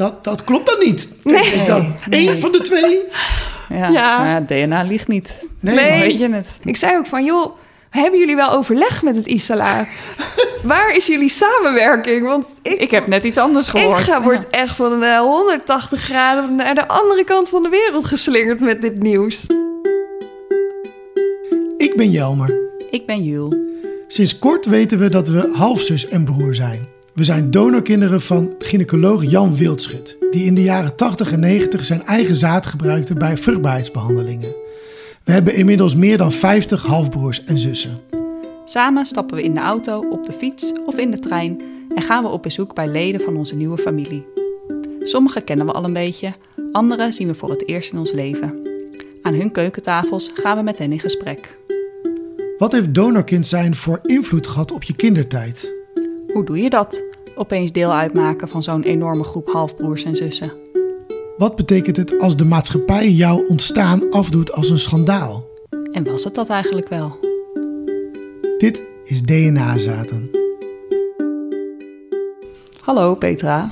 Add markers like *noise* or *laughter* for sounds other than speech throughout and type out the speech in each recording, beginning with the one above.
dat, dat klopt dan niet. Nee. ik dan. Nee. Eén van de twee? Ja, Ja. maar ja, DNA ligt niet. Nee. Weet je het. Ik zei ook van, joh, hebben jullie wel overleg met het ISALA? *laughs* Waar is jullie samenwerking? Want ik, Ik heb net iets anders gehoord. ik ga, word echt van de 180 graden naar de andere kant van de wereld geslingerd met dit nieuws. Ik ben Jelmer. Ik ben Jules. Sinds kort weten we dat we halfzus en broer zijn. We zijn donorkinderen van gynaecoloog Jan Wildschut, die in de jaren 80 en 90 zijn eigen zaad gebruikte bij vruchtbaarheidsbehandelingen. We hebben inmiddels meer dan 50 halfbroers en zussen. Samen stappen we in de auto, op de fiets of in de trein en gaan we op bezoek bij leden van onze nieuwe familie. Sommige kennen we al een beetje, andere zien we voor het eerst in ons leven. Aan hun keukentafels gaan we met hen in gesprek. Wat heeft donorkind zijn voor invloed gehad op je kindertijd? Hoe doe je dat? Opeens deel uitmaken van zo'n enorme groep halfbroers en zussen. Wat betekent het als de maatschappij jouw ontstaan afdoet als een schandaal? En was het dat eigenlijk wel? Dit is DNA-zaten. Hallo Petra,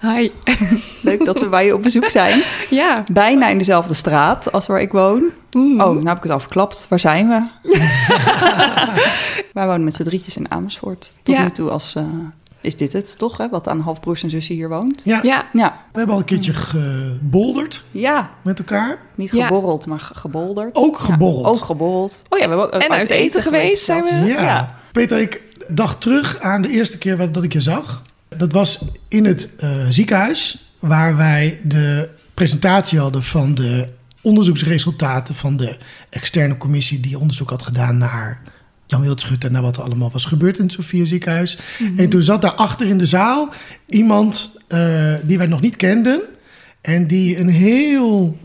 Hi. leuk dat we bij je op bezoek zijn. *laughs* Ja. Bijna in dezelfde straat als waar ik woon. Mm. Oh, nou heb ik het al verklapt. Waar zijn we? *laughs* Wij wonen met z'n drietjes in Amersfoort. Tot Ja. nu toe als, eh, is dit het toch, hè? Wat aan halfbroers en zussen hier woont. Ja, Ja. Ja, we hebben al een keertje gebolderd ja. met elkaar. Niet Ja. geborreld, maar ge- gebolderd. Ook Ja, geborreld. ook geborreld. Oh ja, we hebben ook En uit eten geweest zijn we. Ja. Ja. Peter, ik dacht terug aan de eerste keer dat ik je zag. Dat was in het eh, ziekenhuis waar wij de presentatie hadden van de onderzoeksresultaten van de externe commissie die onderzoek had gedaan naar Jan Wildschut en naar wat er allemaal was gebeurd in het Sofia ziekenhuis. En toen zat daar achter in de zaal iemand eh, die wij nog niet kenden en die een heel,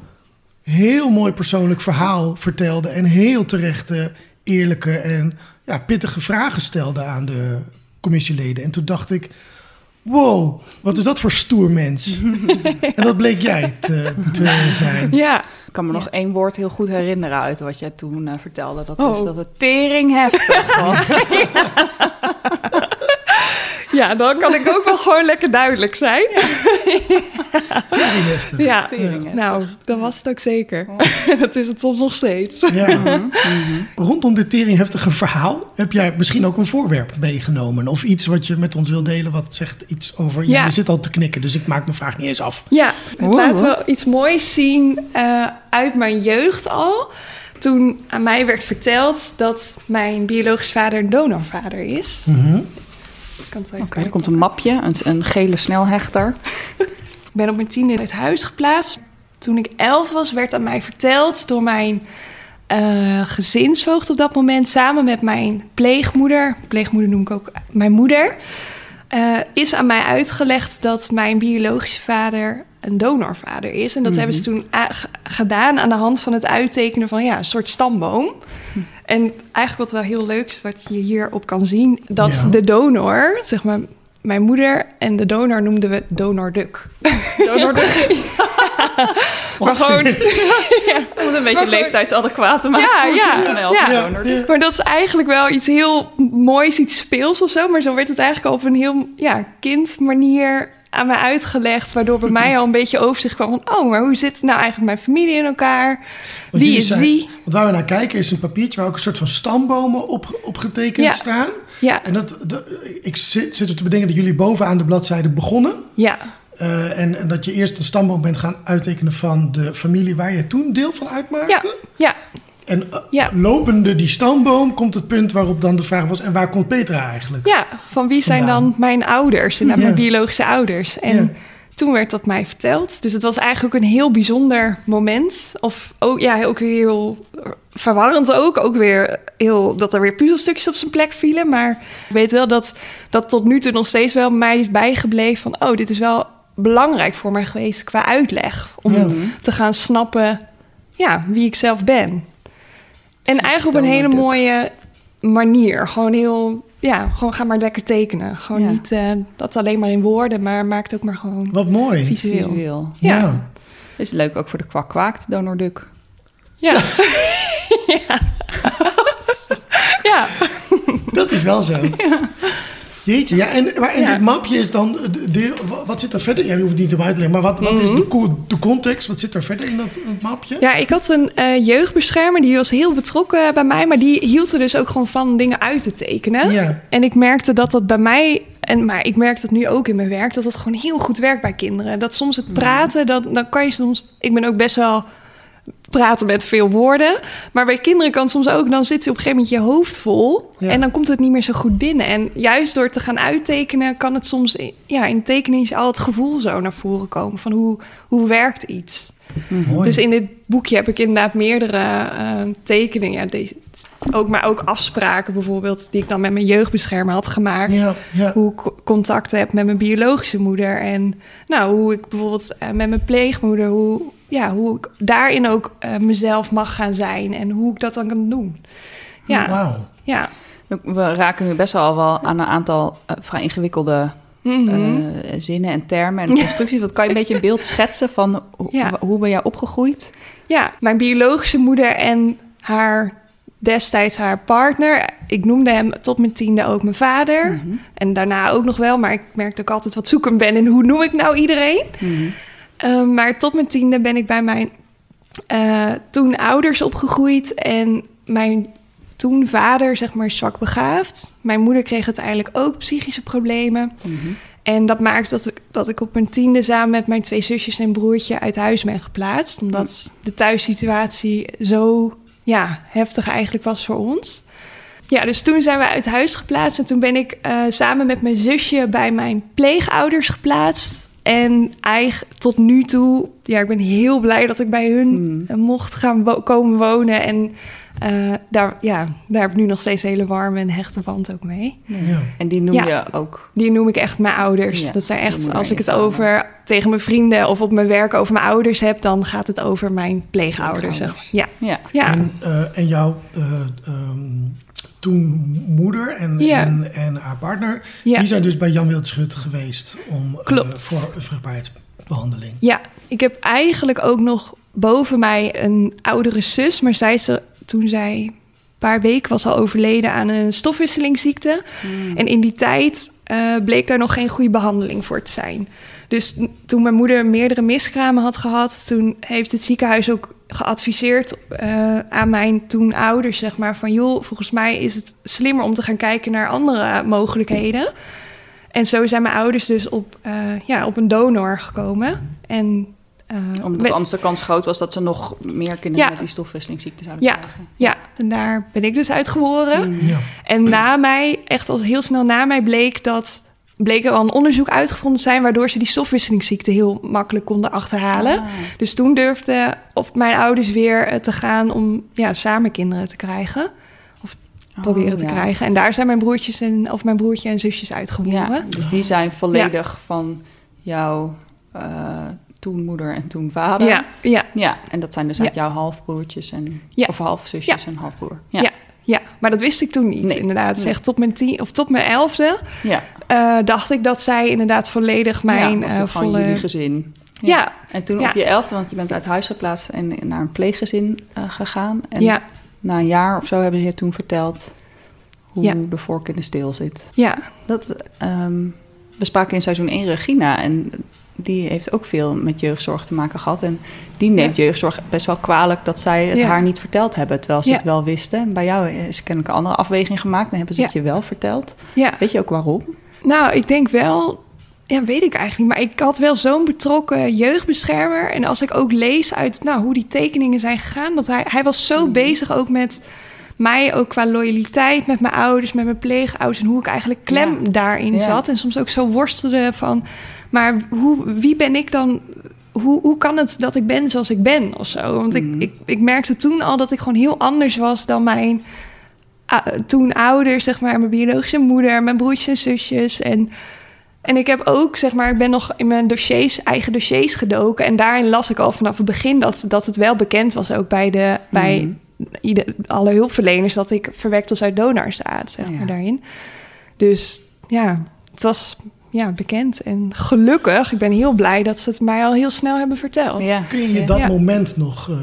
heel mooi persoonlijk verhaal vertelde en heel terechte, eerlijke en ja, pittige vragen stelde aan de commissieleden. En toen dacht ik, wow, wat is dat voor stoer mens? *laughs* en dat bleek jij te, te zijn. Ja. Ik kan me nog één woord heel goed herinneren uit wat jij toen eh, vertelde. Dat Oh. is dat het tering heftig was. *laughs* *laughs* ja, dan kan ik ook wel gewoon lekker duidelijk zijn. *laughs* Tering heftig. Ja, nou, dat was het ook zeker. *laughs* dat is het soms nog steeds. Ja. Rondom dit teringheftige verhaal heb jij misschien ook een voorwerp meegenomen. Of iets wat je met ons wil delen wat zegt iets over... Ja, Ja. je zit al te knikken, dus ik maak mijn vraag niet eens af. Ja, Oeh. laten we iets moois zien eh, uit mijn jeugd al. Toen aan mij werd verteld dat mijn biologisch vader een donorvader is. Mhm. Ik het Oké, er komt een mapje, een, een gele snelhechter. Ik ben op mijn tiende in het huis geplaatst. Toen ik elf was, werd aan mij verteld door mijn eh, gezinsvoogd op dat moment... samen met mijn pleegmoeder, pleegmoeder noem ik ook mijn moeder... eh, is aan mij uitgelegd dat mijn biologische vader een donorvader is. En dat hebben ze toen gedaan aan de hand van het uittekenen van ja, een soort stamboom. En eigenlijk wat wel heel leuk is, wat je hierop kan zien... dat Ja. de donor, zeg maar mijn moeder en de donor noemden we donorduk. Donorduk. *laughs* maar gewoon, Om het een beetje leeftijdsadequaat te maken. Ja, ja, ja. donor. Ja. maar dat is eigenlijk wel iets heel moois, iets speels of zo. Maar zo werd het eigenlijk op een heel ja, kindmanier aan mij uitgelegd. Waardoor bij mij al een beetje overzicht kwam van... oh, maar hoe zit nou eigenlijk mijn familie in elkaar? Want Wie is zijn- wie? Want waar we naar kijken is een papiertje waar ook een soort van stambomen op, op getekend Ja. staan. Ja, En dat, dat- ik zit, zit er te bedenken dat jullie bovenaan de bladzijde begonnen. ja, Eh, en, en dat je eerst een stamboom bent gaan uittekenen van de familie waar je toen deel van uitmaakte. ja, En eh, Ja. lopende die stamboom komt het punt waarop dan de vraag was... en waar komt Petra eigenlijk? ja. Van wie zijn Vandaan. dan mijn ouders? En Ja. mijn biologische ouders. En Ja. toen werd dat mij verteld. Dus het was eigenlijk ook een heel bijzonder moment. Of ook, ja, ook weer heel verwarrend ook. Ook weer heel, dat er weer puzzelstukjes op zijn plek vielen. Maar ik weet wel dat dat tot nu toe nog steeds wel mij is bijgebleven van... oh, dit is wel belangrijk voor mij geweest qua uitleg. Om te gaan snappen ja, wie ik zelf ben. En eigenlijk op een hele mooie manier. Gewoon heel... Ja, gewoon ga maar lekker tekenen. Gewoon Ja. niet eh, dat alleen maar in woorden, maar maak het ook maar gewoon Wat mooi. visueel. Visueel. Ja. Is leuk ook voor de kwak kwaakt, donorduk. Ja. *laughs* *laughs* ja. ja. Dat is wel zo. Jeetje, ja. En, maar in Ja. dit mapje is dan... de- wat zit er verder? Ja, je hoeft het niet te uit te leggen. Maar wat, wat is Mhm. de, de context? Wat zit er verder in dat, mapje? Ja, ik had een eh, jeugdbeschermer die was heel betrokken bij mij, maar die hield er dus ook gewoon van dingen uit te tekenen. Ja. En ik merkte dat dat bij mij, en, maar ik merk dat nu ook in mijn werk, dat dat gewoon heel goed werkt bij kinderen. Dat soms het praten, dat, dan kan je soms, ik ben ook best wel praten met veel woorden, maar bij kinderen kan het soms ook, dan zit je op een gegeven moment je hoofd vol Ja. en dan komt het niet meer zo goed binnen. En juist door te gaan uittekenen, kan het soms, ja, in tekening al het gevoel zo naar voren komen van hoe, hoe werkt iets. Mooi. Dus in dit boekje heb ik inderdaad meerdere eh, tekeningen. Ja, deze, ook, maar ook afspraken bijvoorbeeld, die ik dan met mijn jeugdbeschermer had gemaakt. ja, ja. Hoe ik contacten heb met mijn biologische moeder. En nou, hoe ik bijvoorbeeld eh, met mijn pleegmoeder, hoe, ja, hoe ik daarin ook eh, mezelf mag gaan zijn. En hoe ik dat dan kan doen. Ja, Wauw. ja. We raken nu best wel wel aan een aantal eh, vrij ingewikkelde Mhm. eh, zinnen en termen en constructies. Wat kan je een beetje een beeld *laughs* schetsen van ho- Ja. hoe ben jij opgegroeid? Ja, mijn biologische moeder en haar destijds haar partner. Ik noemde hem tot mijn tiende ook mijn vader. Mhm. En daarna ook nog wel, maar ik merk dat ik altijd wat zoekend ben in hoe noem ik nou iedereen. Mhm. Uh, maar tot mijn tiende ben ik bij mijn uh, toen ouders opgegroeid en mijn toen vader, zeg maar, zwak begaafd. Mijn moeder kreeg uiteindelijk ook psychische problemen. Mhm. En dat maakt dat ik, dat ik op mijn tiende samen met mijn twee zusjes en broertje uit huis ben geplaatst. Omdat de thuissituatie zo ja, heftig eigenlijk was voor ons. Ja, dus toen zijn we uit huis geplaatst. En toen ben ik uh, samen met mijn zusje bij mijn pleegouders geplaatst. En eigenlijk tot nu toe, ja, ik ben heel blij dat ik bij hun Mm. mocht gaan wo komen wonen. En uh, daar, ja, daar heb ik nu nog steeds een hele warme en hechte band ook mee. Ja. En die noem Ja. je ook. Die noem ik echt mijn ouders. Ja, dat zijn echt, als ik het over tegen mijn vrienden of op mijn werk over mijn ouders heb, dan gaat het over mijn pleegouders. zeg maar. Ja, Ja. ja. En, eh, en jouw eh, ehm, toen moeder en, Ja. en, en haar partner, ja. die zijn dus bij Jan Wildschut geweest om, eh, Klopt. voor een vruchtbaarheidsbehandeling. Ja, ik heb eigenlijk ook nog boven mij een oudere zus, maar zij is er- toen zij een paar weken was al overleden aan een stofwisselingsziekte. Mm. En in die tijd eh, bleek daar nog geen goede behandeling voor te zijn. Dus toen mijn moeder meerdere miskramen had gehad, toen heeft het ziekenhuis ook geadviseerd eh, aan mijn toen ouders, zeg maar, van joh, volgens mij is het slimmer om te gaan kijken naar andere mogelijkheden. En zo zijn mijn ouders dus op, eh, ja, op een donor gekomen. En, eh, Omdat met- anders de kans groot was dat ze nog meer kinderen Ja. met die stofwisselingsziekte zouden Ja. krijgen. ja, en daar ben ik dus uitgeboren. Mm. Ja. En na mij, echt al heel snel na mij, bleek dat bleek er al een onderzoek uitgevonden te zijn waardoor ze die stofwisselingsziekte heel makkelijk konden achterhalen. Ah. Dus toen durfden of mijn ouders weer eh, te gaan om ja, samen kinderen te krijgen. Proberen Oh, te ja. krijgen. En daar zijn mijn broertjes en of mijn broertje en zusjes uitgeboren. Ja, dus die zijn volledig van jouw eh, toen moeder en toen vader. ja, ja, Ja, en dat zijn dus Ja. jouw halfbroertjes en Ja. of halfzusjes en halfbroer. Ja. Ja. ja. maar dat wist ik toen niet. Nee. Inderdaad, Nee. zeg tot mijn tien of tot mijn elfde ja. eh, dacht ik dat zij inderdaad volledig mijn ja, was eh, het gewoon volle. jullie gezin. Ja, En toen Ja. op je elfde, want je bent uit huis geplaatst en naar een pleeggezin eh, gegaan. En ja, na een jaar of zo hebben ze je toen verteld hoe Ja. de vork in de steel zit. ja, Dat, ehm, we spraken in seizoen 1 Regina en die heeft ook veel met jeugdzorg te maken gehad. En die neemt jeugdzorg best wel kwalijk dat zij het Ja. haar niet verteld hebben, terwijl ze Ja. het wel wisten. En bij jou is kennelijk een andere afweging gemaakt, dan hebben ze het je wel verteld. Weet je ook waarom? Nou, ik denk wel. Ja, weet ik eigenlijk niet. Maar ik had wel zo'n betrokken jeugdbeschermer. En als ik ook lees uit nou, hoe die tekeningen zijn gegaan. Dat hij, hij was zo Mhm. bezig ook met mij, ook qua loyaliteit met mijn ouders, met mijn pleegouders. En hoe ik eigenlijk klem Ja. daarin Ja. zat. En soms ook zo worstelde van. Maar hoe, wie ben ik dan? Hoe, hoe kan het dat ik ben zoals ik ben of zo? Want Mhm. ik, ik, ik merkte toen al dat ik gewoon heel anders was dan mijn toen ouders, zeg maar, mijn biologische moeder, mijn broertjes en zusjes. En, en ik heb ook, zeg maar, ik ben nog in mijn dossiers, eigen dossiers gedoken. En daarin las ik al vanaf het begin dat, dat het wel bekend was, ook bij, de, bij Mhm. ieder, alle hulpverleners, dat ik verwekt was uit donorzaad, zeg Ja. maar, daarin. Dus ja, het was, ja, bekend. En gelukkig, ik ben heel blij dat ze het mij al heel snel hebben verteld. Ja. Kun je dat Ja. moment nog eh,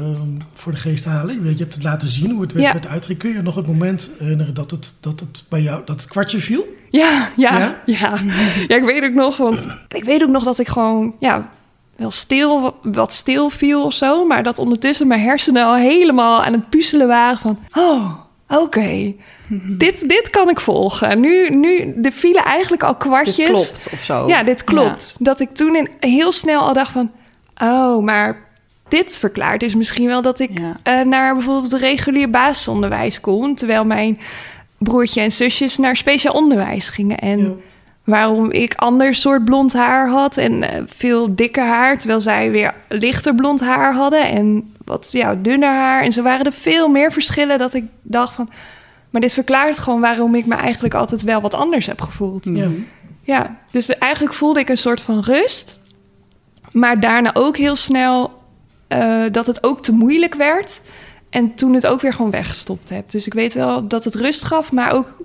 voor de geest halen? Ik weet, Je hebt het laten zien hoe het werd, Ja. werd. Kun je nog het moment herinneren dat het, dat het bij jou dat het kwartje viel? Ja, ja, Ja? ja. Ja, ik weet ook nog, want ik weet ook nog dat ik gewoon, ja, wel stil, wat stil viel of zo. Maar dat ondertussen mijn hersenen al helemaal aan het puzzelen waren van, oh, oké, *laughs* dit, dit kan ik volgen. Nu, nu, er vielen eigenlijk al kwartjes. Dit klopt of zo. Ja, dit klopt. Dat ik toen in, heel snel al dacht van... oh, maar dit verklaart dus misschien wel dat ik Ja. eh, naar bijvoorbeeld regulier basisonderwijs kon... terwijl mijn broertje en zusjes naar speciaal onderwijs gingen. En Ja. Waarom ik ander soort blond haar had en eh, veel dikker haar... terwijl zij weer lichter blond haar hadden en wat ja, dunner haar. En zo waren er veel meer verschillen dat ik dacht van... maar dit verklaart gewoon waarom ik me eigenlijk altijd wel wat anders heb gevoeld. Ja. Ja, dus eigenlijk voelde ik een soort van rust. Maar daarna ook heel snel eh, dat het ook te moeilijk werd. En toen het ook weer gewoon weggestopt heb. Dus ik weet wel dat het rust gaf, maar ook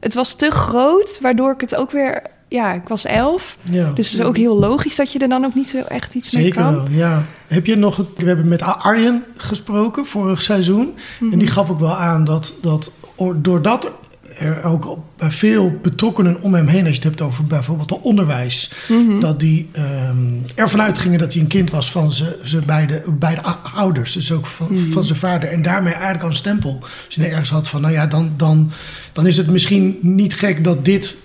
het was te groot, waardoor ik het ook weer. Ja, ik was elf. Ja. Dus het is ook heel logisch dat je er dan ook niet zo echt iets mee Zeker kan. wel, ja. Heb je nog we hebben met Arjen gesproken vorig seizoen. Mhm. En die gaf ook wel aan dat, dat doordat er ook bij veel betrokkenen om hem heen, als je het hebt over bijvoorbeeld het onderwijs, Mhm. dat die ehm, ervan uitgingen dat hij een kind was van zijn beide, beide ouders, dus ook van, Mhm. van zijn vader. En daarmee eigenlijk al een stempel. Als je ergens had van, nou ja, dan, dan, dan is het misschien niet gek dat dit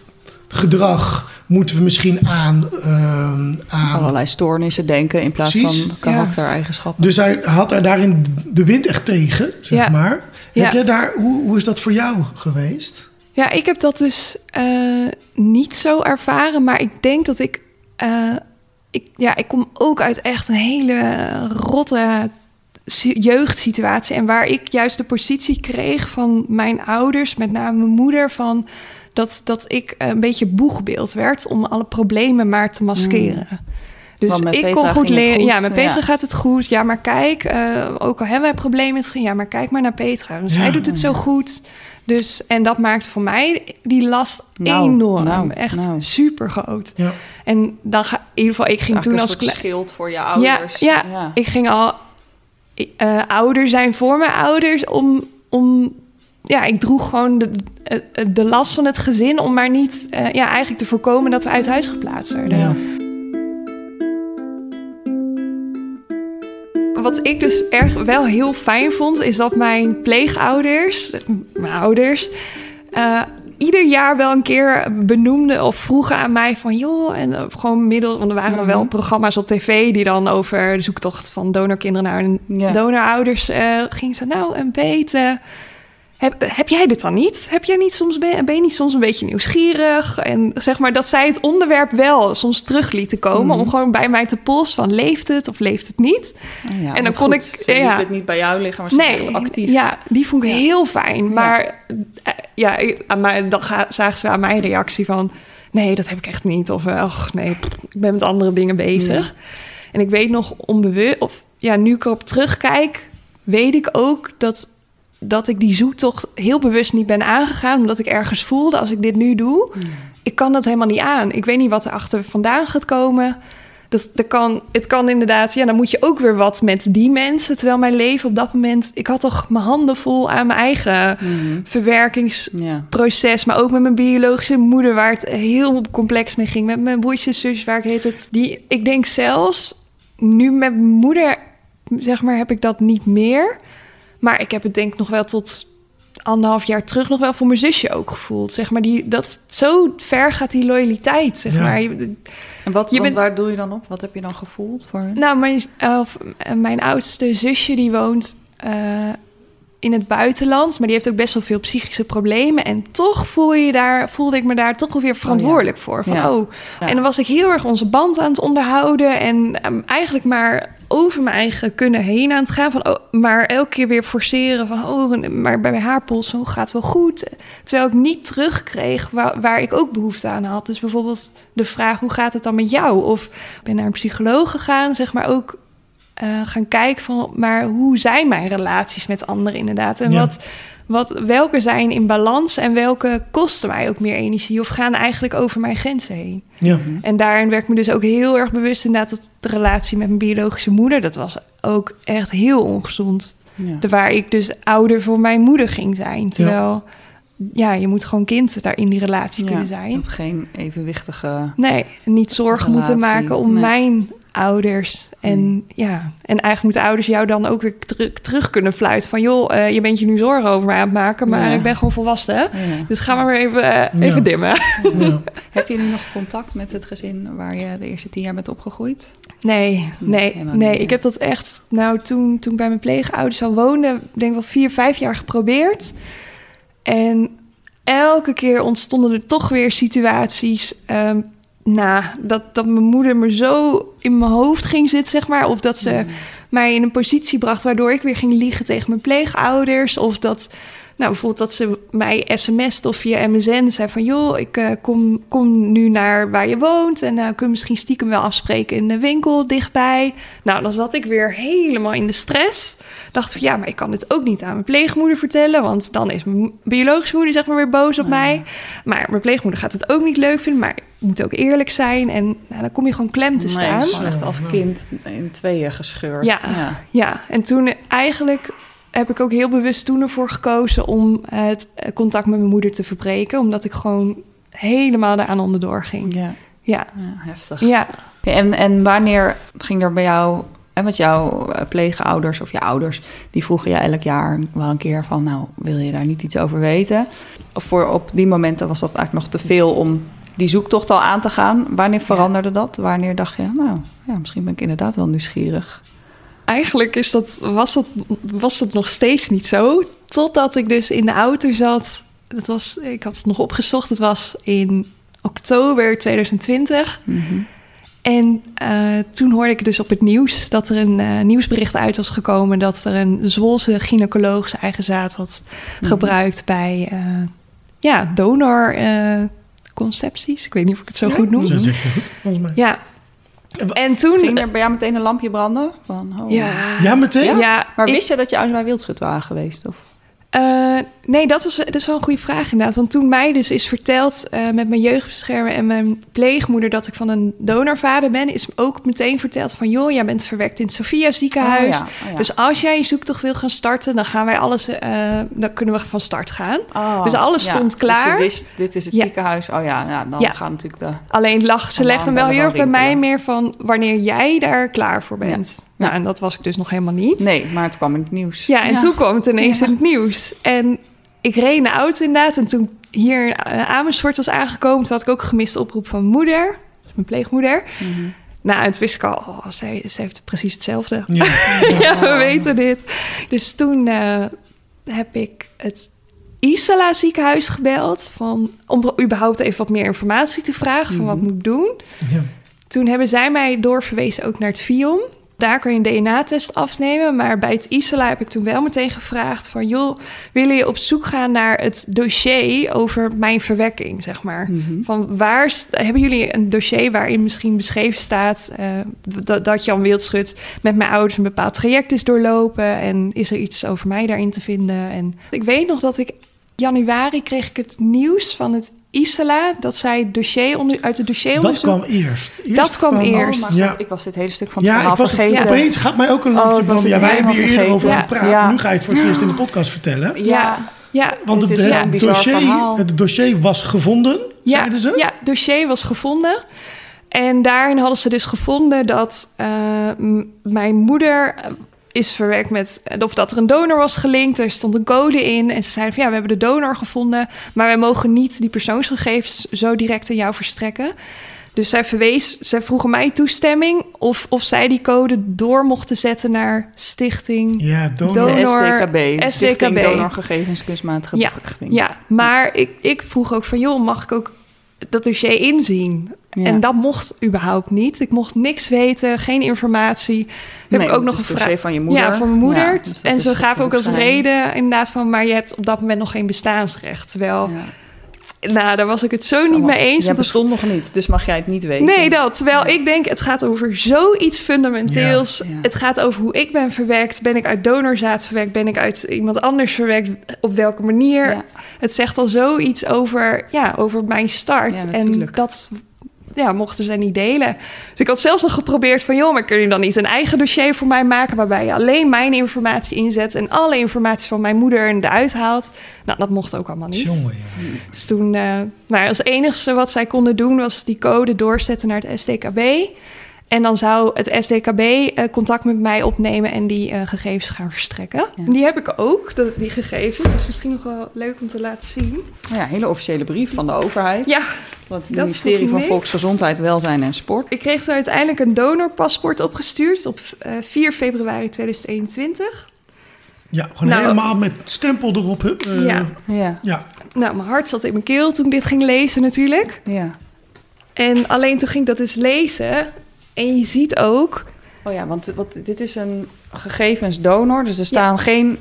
gedrag moeten we misschien aan, ehm, aan Allerlei stoornissen denken in plaats Precies. van karaktereigenschappen. Dus hij had er daarin de wind echt tegen, zeg Ja. maar. Ja. Heb jij daar, hoe, hoe is dat voor jou geweest? Ja, ik heb dat dus eh, niet zo ervaren, maar ik denk dat ik, eh, ik, ja, ik kom ook uit echt een hele rotte si- jeugdsituatie en waar ik juist de positie kreeg van mijn ouders, met name mijn moeder, van dat, dat ik een beetje boegbeeld werd om alle problemen maar te maskeren. Dus ik Petra kon goed leren. Ja, met Petra ja. gaat het goed. Ja, maar kijk, eh, ook al hebben wij problemen met ja, maar kijk maar naar Petra. Want Zij Ja. doet het zo goed. Dus, en dat maakt voor mij die last Nou, enorm. nou, Echt nou. super groot. Ja. En dan ga in ieder geval, ik ging toen als schild voor je Ja, ouders. ja, ik ging al eh, ouder zijn voor mijn ouders om. om ja, ik droeg gewoon de, de, last van het gezin om maar niet, eh, ja, eigenlijk te voorkomen dat we uit huis geplaatst werden. Wat ik dus erg wel heel fijn vond, is dat mijn pleegouders, mijn ouders, eh, ieder jaar wel een keer benoemden of vroegen aan mij van joh, en eh, gewoon middel, want er waren dan wel Mhm. programma's op tv die dan over de zoektocht van donorkinderen naar hun donorouders eh gingen ze nou een beetje. Heb, heb jij dit dan niet? Heb jij niet soms ben, ben je niet soms een beetje nieuwsgierig? En zeg maar dat zij het onderwerp wel soms terug lieten komen Mhm. om gewoon bij mij te polsen van leeft het of leeft het niet? Oh ja, En dan kon goed, ik- ja. liet het niet bij jou liggen, maar ze Nee, echt actief. ja, die vond ik Ja. heel fijn. Maar eh, ja, ik- aan mij, dan zagen ze aan mijn reactie van... nee, dat heb ik echt niet. Of eh, ach nee, ik ben met andere dingen bezig. En ik weet nog onbewust... of ja, nu ik erop terugkijk... weet ik ook dat, dat ik die zoektocht heel bewust niet ben aangegaan... omdat ik ergens voelde, als ik dit nu doe... ik kan dat helemaal niet aan. Ik weet niet wat er achter vandaan gaat komen... Dat, dat kan, het kan inderdaad, ja, dan moet je ook weer wat met die mensen. Terwijl mijn leven op dat moment, ik had toch mijn handen vol aan mijn eigen Mhm. verwerkingsproces. Ja. Maar ook met mijn biologische moeder, waar het heel complex mee ging. Met mijn broertje en zus, waar ik heet het. Die, ik denk zelfs, nu met mijn moeder, zeg maar, heb ik dat niet meer. Maar ik heb het denk ik nog wel tot anderhalf jaar terug nog wel voor mijn zusje ook gevoeld. Zeg maar, die, dat zo ver gaat die loyaliteit, zeg Ja. maar. Je- En wat, Je bent- waar doe je dan op? Wat heb je dan gevoeld voor hun? Nou, mijn, eh, of, eh, mijn oudste zusje die woont eh, in het buitenland, maar die heeft ook best wel veel psychische problemen. En toch voel je daar, voelde ik me daar toch wel weer verantwoordelijk voor. Van, Ja. oh. Ja. En dan was ik heel erg onze band aan het onderhouden en ehm, eigenlijk maar over mijn eigen kunnen heen aan het gaan. Van, oh, maar elke keer weer forceren van, oh, maar bij haar pols, hoe gaat wel goed? Terwijl ik niet terugkreeg waar, waar ik ook behoefte aan had. Dus bijvoorbeeld de vraag, hoe gaat het dan met jou? Of ik ben naar een psycholoog gegaan, zeg maar ook eh, gaan kijken van, maar hoe zijn mijn relaties met anderen inderdaad? En Ja. wat, wat, welke zijn in balans en welke kosten mij ook meer energie of gaan eigenlijk over mijn grenzen heen? Ja. En daarin werd ik me dus ook heel erg bewust inderdaad dat de relatie met mijn biologische moeder, dat was ook echt heel ongezond. Ja. De, waar ik dus ouder voor mijn moeder ging zijn. Terwijl, ja, je moet gewoon kind daar in die relatie Ja, kunnen zijn. Dat geen evenwichtige... Nee, niet zorgen moeten maken om nee. mijn ouders. En ja, en eigenlijk moeten ouders jou dan ook weer teru- terug kunnen fluiten. Van joh, eh, je bent je nu zorgen over mij aan het maken, maar Ja. ik ben gewoon volwassen. Ja. Dus ga maar weer even, eh, Ja. even dimmen. *laughs* Heb je nu nog contact met het gezin waar je de eerste tien jaar bent opgegroeid? Nee, nee, helemaal nee. niet. Ik heb dat echt, nou, toen, toen ik bij mijn pleegouders al woonde, denk ik wel vier, vijf jaar geprobeerd. En elke keer ontstonden er toch weer situaties. ehm nou, dat, dat mijn moeder me zo in mijn hoofd ging zitten, zeg maar. Of dat ze mij in een positie bracht waardoor ik weer ging liegen tegen mijn pleegouders. Of dat, nou, bijvoorbeeld dat ze mij sms'te of via MSN zei van... joh, ik eh, kom, kom nu naar waar je woont en uh, kun je misschien stiekem wel afspreken in de winkel dichtbij. Nou, dan zat ik weer helemaal in de stress. Dacht van, ja, maar ik kan dit ook niet aan mijn pleegmoeder vertellen... want dan is mijn biologische moeder zeg maar weer boos op Ja. mij. Maar mijn pleegmoeder gaat het ook niet leuk vinden, maar ik moet ook eerlijk zijn. En nou, dan kom je gewoon klem te Nee, staan. gewoon echt als kind in tweeën gescheurd. Ja. Ja, en toen eigenlijk heb ik ook heel bewust toen ervoor gekozen om eh, het eh, contact met mijn moeder te verbreken. Omdat ik gewoon helemaal daaraan onderdoor ging. Ja, Ja, ja, heftig. ja. En, en wanneer ging er bij jou, en met jouw eh, pleegouders of je ouders, die vroegen je elk jaar wel een keer van, nou, wil je daar niet iets over weten? Of voor op die momenten was dat eigenlijk nog te veel om die zoektocht al aan te gaan. Wanneer veranderde dat? Wanneer dacht je, nou, ja, misschien ben ik inderdaad wel nieuwsgierig. Eigenlijk is dat, was, dat, was dat nog steeds niet zo. Totdat ik dus in de auto zat. Dat was, ik had het nog opgezocht. Het was in oktober 2020. Mhm. En eh, toen hoorde ik dus op het nieuws dat er een eh, nieuwsbericht uit was gekomen dat er een Zwolse gynaecoloog zijn eigen zaad had Mhm. gebruikt bij eh, ja, donorconcepties. ik weet niet of ik het zo Ja, goed noem. Dat goed, volgens mij. Ja. En toen. Ging er bij jou meteen een lampje branden? Van, oh. ja. Ja, meteen? Ja, Maar ik- wist je dat je ouders bij Wildschut waren geweest? Of? Eh, nee, dat, was, dat is wel een goede vraag inderdaad. Want toen mij dus is verteld eh, met mijn jeugdbeschermer en mijn pleegmoeder dat ik van een donorvader ben, is ook meteen verteld van joh, jij bent verwekt in het Sophia ziekenhuis. Oh, ja. Oh, ja. Dus als jij je zoektocht wil gaan starten, dan gaan wij alles, eh, dan kunnen we van start gaan. Oh, Dus alles stond Dus klaar. je wist, dit is het ziekenhuis. Oh ja, ja dan gaan natuurlijk de... Alleen lag, ze En legde dan hem wel heel erg bij mij meer van wanneer jij daar klaar voor bent. Nou, en dat was ik dus nog helemaal niet. Nee, maar het kwam in het nieuws. Ja, en toen kwam het ineens in het nieuws. En ik reed in de auto inderdaad. En toen hier in eh, Amersfoort was aangekomen... toen had ik ook een gemiste oproep van mijn moeder. Dus mijn pleegmoeder. Mhm. Nou, en toen wist ik al... Oh, zij, zij heeft precies hetzelfde. Ja. *laughs* ja, we weten dit. Dus toen eh, heb ik het Isala ziekenhuis gebeld... Van, om überhaupt even wat meer informatie te vragen... van wat Mhm. moet ik doen. Ja. Toen hebben zij mij doorverwezen ook naar het FIOM. Daar kan je een DNA-test afnemen. Maar bij het ISLA heb ik toen wel meteen gevraagd van... joh, willen je op zoek gaan naar het dossier over mijn verwekking, zeg maar? Mhm. Van waar hebben jullie een dossier waarin misschien beschreven staat... eh, dat, dat Jan Wildschut met mijn ouders een bepaald traject is doorlopen... en is er iets over mij daarin te vinden? En ik weet nog dat ik januari kreeg ik het nieuws van het ISLA... dat zij het dossier onder, uit het dossier Dat kwam eerst. Eerst Dat kwam eerst. Oh, Ja. Ik was dit hele stuk van het Ja, verhaal ik was het, vergeten. opeens gaat mij ook een Oh, lampje ik was branden. Ja, het wij hebben hier eerder over gepraat. Ja. Nu ga je het voor het eerst in de podcast vertellen. Ja, Ja, Want het, is het dossier, verhaal. het dossier was gevonden, ja, zeiden ze? ja, het dossier was gevonden. En daarin hadden ze dus gevonden dat eh, m- mijn moeder is verwerkt met... of dat er een donor was gelinkt. Er stond een code in. En ze zeiden van ja, we hebben de donor gevonden... maar wij mogen niet die persoonsgegevens zo direct aan jou verstrekken. Dus zij verwees, zij vroegen mij toestemming... of, of zij die code door mochten zetten naar stichting... Ja, donor. Donor. de SDKB, Stichting SDKB. Donorgegevens Kunstmatige Ja, Bevruchting. Ja, maar ik, ik vroeg ook van, joh, mag ik ook dat dossier inzien? Ja. En dat mocht überhaupt niet. Ik mocht niks weten, geen informatie. Heb Nee, ik ook nog een vraag. van je moeder. Ja, voor mijn moeder. Ja, dus en ze gaven ook als zijn. reden inderdaad van, maar je hebt op dat moment nog geen bestaansrecht. Terwijl, Ja. Nou, daar was ik het zo niet Allemaal- mee eens. Jij Dat het- bestond nog niet, dus mag jij het niet weten. Nee, dat. Terwijl Ja. ik denk, het gaat over zoiets fundamenteels. Ja. Ja. Het gaat over hoe ik ben verwerkt. Ben ik uit donorzaad verwerkt? Ben ik uit iemand anders verwerkt? Op welke manier? Het zegt al zoiets over, ja, over mijn start. En dat ja, mochten ze niet delen. Dus ik had zelfs nog geprobeerd van... joh, maar kun je dan niet een eigen dossier voor mij maken... waarbij je alleen mijn informatie inzet... en alle informatie van mijn moeder eruit haalt? Nou, dat mocht ook allemaal niet. Jongen, ja. Dus toen, eh, maar als enige wat zij konden doen was die code doorzetten naar het SDKB. En dan zou het SDKB eh, contact met mij opnemen en die eh, gegevens gaan verstrekken. Ja. En die heb ik ook, dat, die gegevens. Dat is misschien nog wel leuk om te laten zien. Ja, een hele officiële brief van de overheid. Ja, Van het is ministerie van? Volksgezondheid, Welzijn en Sport. ik kreeg er uiteindelijk een donorpaspoort opgestuurd op eh, 4 februari 2021. Ja, gewoon Nou, helemaal met stempel erop. eh, Ja. Ja, ja. Nou, mijn hart zat in mijn keel toen ik dit ging lezen natuurlijk. ja. En alleen toen ging ik dat dus lezen. En je ziet ook Oh ja, want wat, dit is een gegevensdonor, dus er staan geen,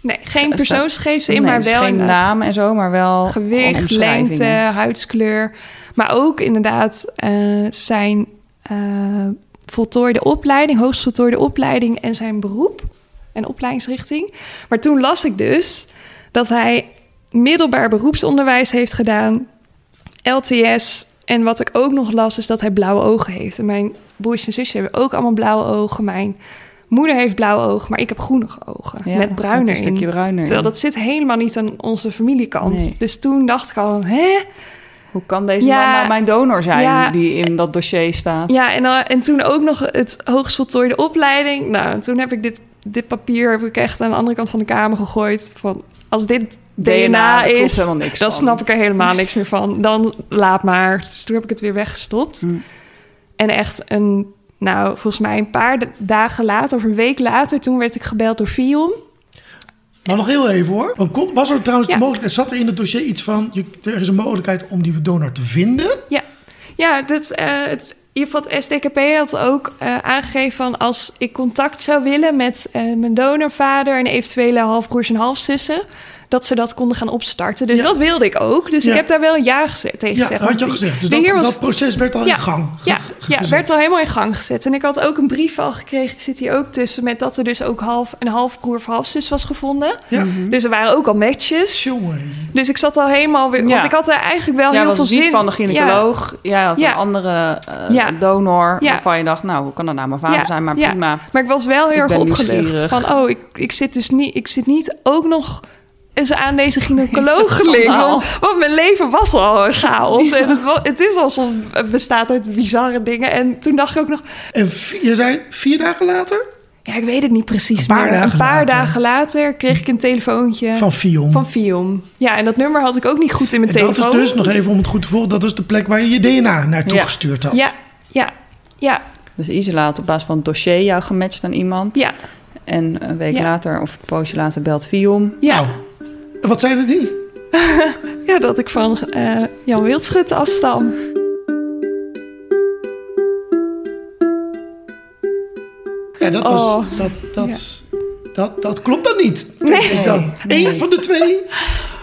Nee, geen Er persoonsgegevens in, nee, maar dus wel geen inderdaad naam en zo, maar wel gewicht, lengte, huidskleur. Maar ook inderdaad eh, zijn eh, voltooide opleiding, hoogst voltooide opleiding en zijn beroep en opleidingsrichting. Maar toen las ik dus dat hij middelbaar beroepsonderwijs heeft gedaan, LTS. En wat ik ook nog las is dat hij blauwe ogen heeft. En mijn broers en zusjes hebben ook allemaal blauwe ogen. Mijn moeder heeft blauwe ogen, maar ik heb groenige ogen Ja, met bruiner een stukje in. bruiner. Terwijl dat zit helemaal niet aan onze familiekant. Nee. Dus toen dacht ik al, hè? Hoe kan deze Ja. man nou mijn donor zijn Ja. die in dat dossier staat? Ja, en, dan- en toen ook nog het hoogst voltooide opleiding. Nou, toen heb ik dit, dit papier heb ik echt aan de andere kant van de kamer gegooid. Van, als dit DNA, is, helemaal niks dan van. snap ik er helemaal niks meer van. Dan laat maar. Dus toen heb ik het weer weggestopt. Hm. En echt een, nou, volgens mij een paar dagen later of een week later... toen werd ik gebeld door Vion. Maar nog heel even hoor. Want kon- Was er trouwens Ja. de mogelijkheid, zat er in het dossier iets van, je, er is een mogelijkheid om die donor te vinden? Ja, dat, eh, het, in ieder geval het SDKP had ook eh, aangegeven van als ik contact zou willen met eh, mijn donorvader en eventuele halfbroers en halfzussen, dat ze dat konden gaan opstarten. Dus Ja. dat wilde ik ook. Dus Ja. ik heb daar wel ja tegen Ja, gezegd. had je al gezegd. Dus de dat, heer was- dat proces werd al Ja. in gang ja, ge- ja, werd al helemaal in gang gezet. En ik had ook een brief al gekregen, die zit hier ook tussen, met dat er dus ook half, een halfbroer of halfzus was gevonden. Ja. Dus er waren ook al matches. Jongen. Dus ik zat al helemaal weer, Ja. want ik had er eigenlijk wel heel veel niet zin van de gynaecoloog. Ja. een andere eh, Ja. donor Ja. waarvan je dacht, nou, hoe kan dat nou mijn vader Ja. zijn? Maar Ja. prima. Maar ik was wel heel Ik erg opgelucht. Van, oh, ik, ik zit dus niet, ik zit niet ook nog eens aan deze gynaecoloog *laughs* gelinkt. Want, want mijn leven was al een chaos. En het, het is alsof het bestaat uit bizarre dingen. En toen dacht ik ook nog, En je zei vier dagen later ja, ik weet het niet precies Een paar meer. dagen een paar later. dagen later kreeg ik een telefoontje van Fion. van Fion. Ja, en dat nummer had ik ook niet goed in mijn en dat telefoon. is dus, nog even om het goed te volgen, dat is de plek waar je je DNA naartoe Ja. gestuurd had. Ja, ja, ja, Dus Isela had op basis van het dossier jou gematcht aan iemand. ja, En een week Ja. later, of een poosje later, belt Viom. ja. Nou, wat zeiden die? *laughs* Ja, dat ik van eh, Jan Wildschut afstam. Ja, dat was. Oh. Dat, dat, dat, dat klopt dan niet. Nee. ik dan. Nee. Eén van de twee.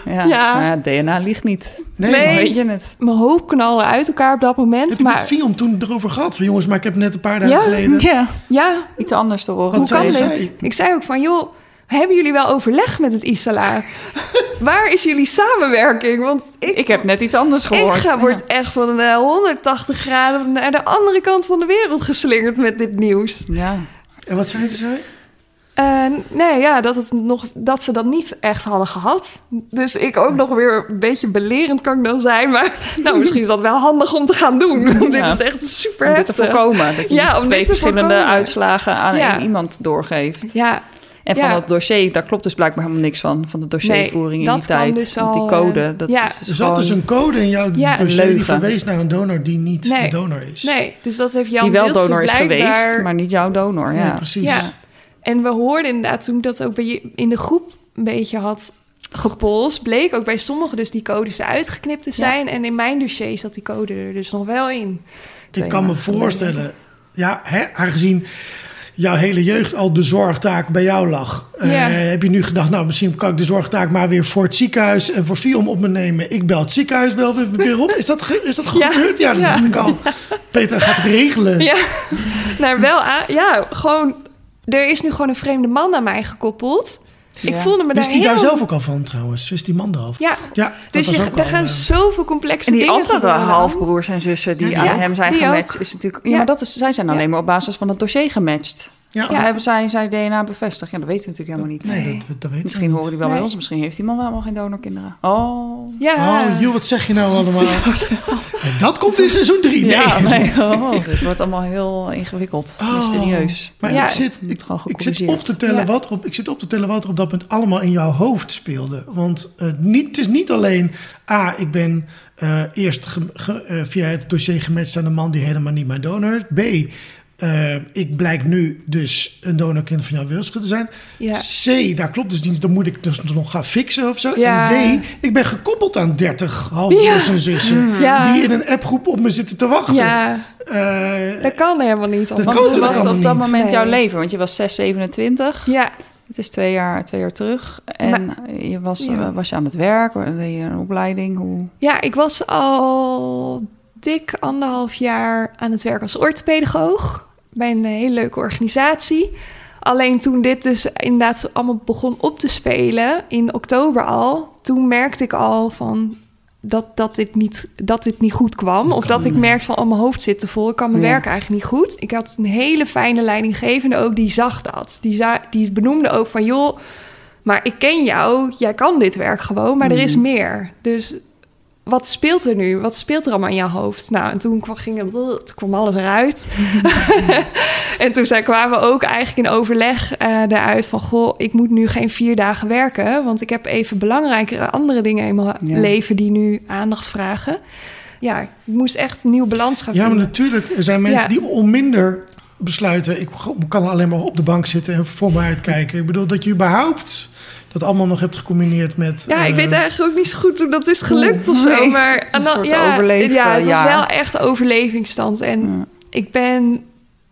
Ja, Ja. maar ja, DNA ligt niet. Nee. Weet je het. Mijn hoofd knallen uit elkaar op dat moment. Heb je maar met Fion toen erover gehad? Van jongens, maar ik heb net een paar dagen Ja. geleden. Ja, *laughs* ja, iets anders te horen. Wat hoe kan dit? zij? Ik zei ook van, joh, hebben jullie wel overleg met het ISALA? *laughs* Waar is jullie samenwerking? Want ik, Ik heb net iets anders ik gehoord. ga, word echt van eh, 180 graden naar de andere kant van de wereld geslingerd met dit nieuws. Ja. En wat zeiden zij? Eh, nee, ja, dat, het nog, dat ze dat niet echt hadden gehad. Dus ik ook nog weer een beetje belerend kan ik dan zijn. Maar *laughs* nou, misschien is dat wel handig om te gaan doen. *laughs* dit is echt super Om dit te voorkomen. Dat je Ja, niet twee verschillende voorkomen. uitslagen aan Ja. één iemand doorgeeft. Ja, En van Ja. dat dossier, daar klopt dus blijkbaar helemaal niks van. Van de dossiervoering in die tijd. dus Want die al, code, eh, dat ja. is dus Er gewoon... zat dus een code in jouw Ja. dossier die verwees naar een donor die niet Nee. de donor is. nee. Dus dat heeft Jan die wel donor is blijkbaar- geweest, maar niet jouw donor. Nee, Ja. precies. Ja. En we hoorden inderdaad toen ik dat ook bij je in de groep een beetje had gepolst, bleek ook bij sommigen dus die codes uitgeknipt te zijn. En in mijn dossier zat die code er dus nog wel in. Ik kan me voorstellen, ja, hè, aangezien jouw hele jeugd al de zorgtaak bij jou lag. Eh, heb je nu gedacht, nou misschien kan ik de zorgtaak maar weer voor het ziekenhuis en voor Fion op me nemen. Ik bel het ziekenhuis wel weer- op. Is dat, is dat Ja. gebeurd? Ja, dat Ja. dacht ik al. Peter gaat het regelen. Ja, nou wel aan. Ja, gewoon. Er is nu gewoon een vreemde man aan mij gekoppeld. Ik voelde me Wist daar hij heel... daar zelf ook al van trouwens? Wist die man er al van? Ja, Ja, dus je, er al, gaan eh, zoveel complexe En die dingen andere halfbroers en zussen die Ja, die aan ook. hem zijn Die gematcht, ook. is natuurlijk... Ja, Ja. maar dat is, zij zijn alleen Ja. maar op basis van het dossier gematcht. Ja. Hebben zij zijn DNA bevestigd? Ja, dat weten we natuurlijk helemaal niet. Nee, dat, dat weet ik Misschien horen die wel bij ons. Misschien heeft die man wel helemaal geen donorkinderen. Oh. Ja. Oh, joh, wat zeg je nou *laughs* allemaal? En dat komt in seizoen 3. Nee. Ja, nee. Oh, *laughs* dit wordt allemaal heel ingewikkeld. Oh. Mysterieus. Maar Ja. ik, zit, ik, zit op te tellen Ja. wat er op, ik zit op te tellen wat er op dat punt allemaal in jouw hoofd speelde. Want eh, niet, het is niet alleen, A, ik ben eh, eerst ge- ge- eh, via het dossier gematcht aan een man die helemaal niet mijn donor is. B, eh, ik blijk nu dus een donorkind van jouw Wilschut te zijn. Ja. C, daar klopt dus niet, dan moet ik dus nog gaan fixen of zo. Ja. En D, ik ben gekoppeld aan 30 halfbroers Ja. en zussen. Ja. Die in een appgroep op me zitten te wachten. Ja, Eh, dat kan helemaal niet. Dat Want hoe was op dat moment jouw leven? Want je was 6, 27. Ja, Het is twee jaar, twee jaar terug. En je was, Ja. eh, was je aan het werk? Deed je een opleiding? Hoe? ja, ik was al dik anderhalf jaar aan het werk als orthopedagoog bij een hele leuke organisatie. Alleen toen dit dus inderdaad allemaal begon op te spelen, in oktober al, toen merkte ik al van dat, dat, dit, niet, dat dit niet goed kwam. Of dat ik merkte van, oh, mijn hoofd zit te vol, ik kan mijn Ja. werk eigenlijk niet goed. Ik had een hele fijne leidinggevende ook, die zag dat. Die, za- die benoemde ook van, joh, maar ik ken jou, jij kan dit werk gewoon, maar er is meer. Dus wat speelt er nu? Wat speelt er allemaal in jouw hoofd? Nou, en toen kwam, ging het, kwam alles eruit. *laughs* en toen kwamen we ook eigenlijk in overleg eh eruit van... goh, ik moet nu geen vier dagen werken... want ik heb even belangrijkere andere dingen in mijn Ja. leven... die nu aandacht vragen. Ja, ik moest echt een nieuwe balans gaan Ja, maar vinden. natuurlijk. Er zijn mensen Ja. die om minder besluiten. Ik kan alleen maar op de bank zitten en voor me uitkijken. Ik bedoel dat je überhaupt dat allemaal nog hebt gecombineerd met. Ja, ik eh, weet eigenlijk ook niet zo goed hoe dat is gelukt of zo. Nee, Maar een aan de- soort ja, overleven, ja, het was ja. wel echt overlevingsstand. En Ja. ik ben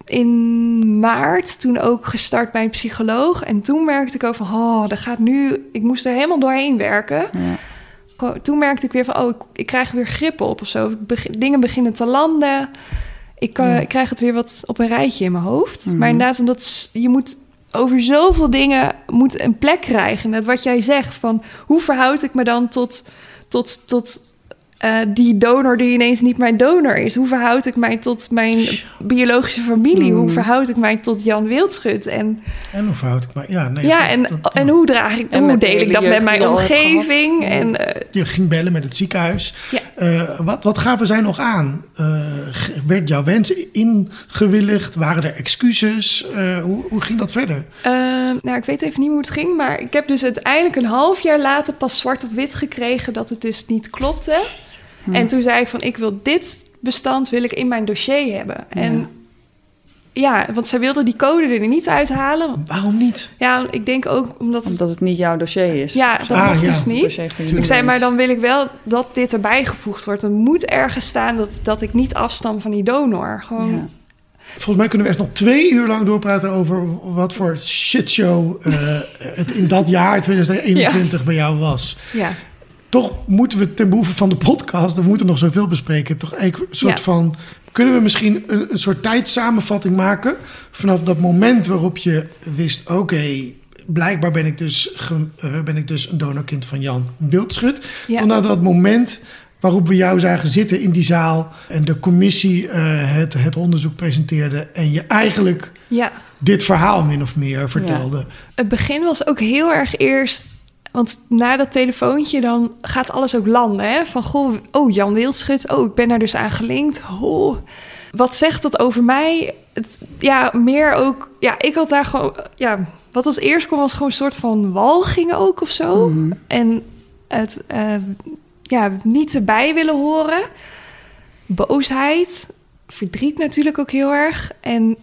in maart toen ook gestart bij een psycholoog. En toen merkte ik ook van, oh, dat gaat nu... Ik moest er helemaal doorheen werken. Ja. Toen merkte ik weer van, oh, ik, ik krijg weer grip op of zo. Beg- dingen beginnen te landen. Ik, eh, Ja. ik krijg het weer wat op een rijtje in mijn hoofd. Mhm. Maar inderdaad, omdat je moet over zoveel dingen moet een plek krijgen. Net wat jij zegt, van hoe verhoud ik me dan tot, tot, tot eh, die donor die ineens niet mijn donor is? Hoe verhoud ik mij tot mijn biologische familie? Hoe Mhm. verhoud ik mij tot Jan Wildschut? En, En hoe fout ik maar. Ja, nee, ja, dat- en, dat- en hoe draag ik, En hoe deel ik dat met mijn omgeving? gehad. En eh, Je ging bellen met het ziekenhuis. Ja. Eh, wat, wat gaven zij nog aan? Eh, werd jouw wens ingewilligd? Waren er excuses? Eh, hoe, hoe ging dat verder? Ehm, nou, ik weet even niet hoe het ging, maar ik heb dus uiteindelijk een half jaar later pas zwart op wit gekregen dat het dus niet klopte. Hm. En toen zei ik van, ik wil dit bestand wil ik in mijn dossier hebben. En ja, want zij wilden die code er niet uithalen. Waarom niet? Ja, ik denk ook omdat... Omdat het niet jouw dossier is. ja, dat Ah, ja. dus niet. Ik zei, maar dan wil ik wel dat dit erbij gevoegd wordt. Er moet ergens staan dat, dat ik niet afstam van die donor. Gewoon, Ja. Volgens mij kunnen we echt nog twee uur lang doorpraten over wat voor shitshow eh, het in dat jaar 2021 bij jou was. ja. Toch moeten we ten behoeve van de podcast, we moeten nog zoveel bespreken, toch een soort Ja. van. Kunnen we misschien een, een soort tijdsamenvatting maken vanaf dat moment waarop je wist: oké, blijkbaar ben ik, dus eh, ben ik dus een donorkind van Jan Wildschut. Ja. Tot naar dat moment waarop we jou zagen zitten in die zaal en de commissie eh, het, het onderzoek presenteerde en je eigenlijk ja. dit verhaal min of meer vertelde. Het begin was ook heel erg eerst... Want na dat telefoontje dan gaat alles ook landen. Hè? Van, goh, oh, Jan Wildschut. Oh, ik ben daar dus aan gelinkt. Oh, wat zegt dat over mij? Het, ja, meer ook... Ja, ik had daar gewoon... Ja, wat als eerst kwam was gewoon een soort van walging ook of zo. Mhm. En het eh, ja, niet erbij willen horen. Boosheid. Verdriet natuurlijk ook heel erg. En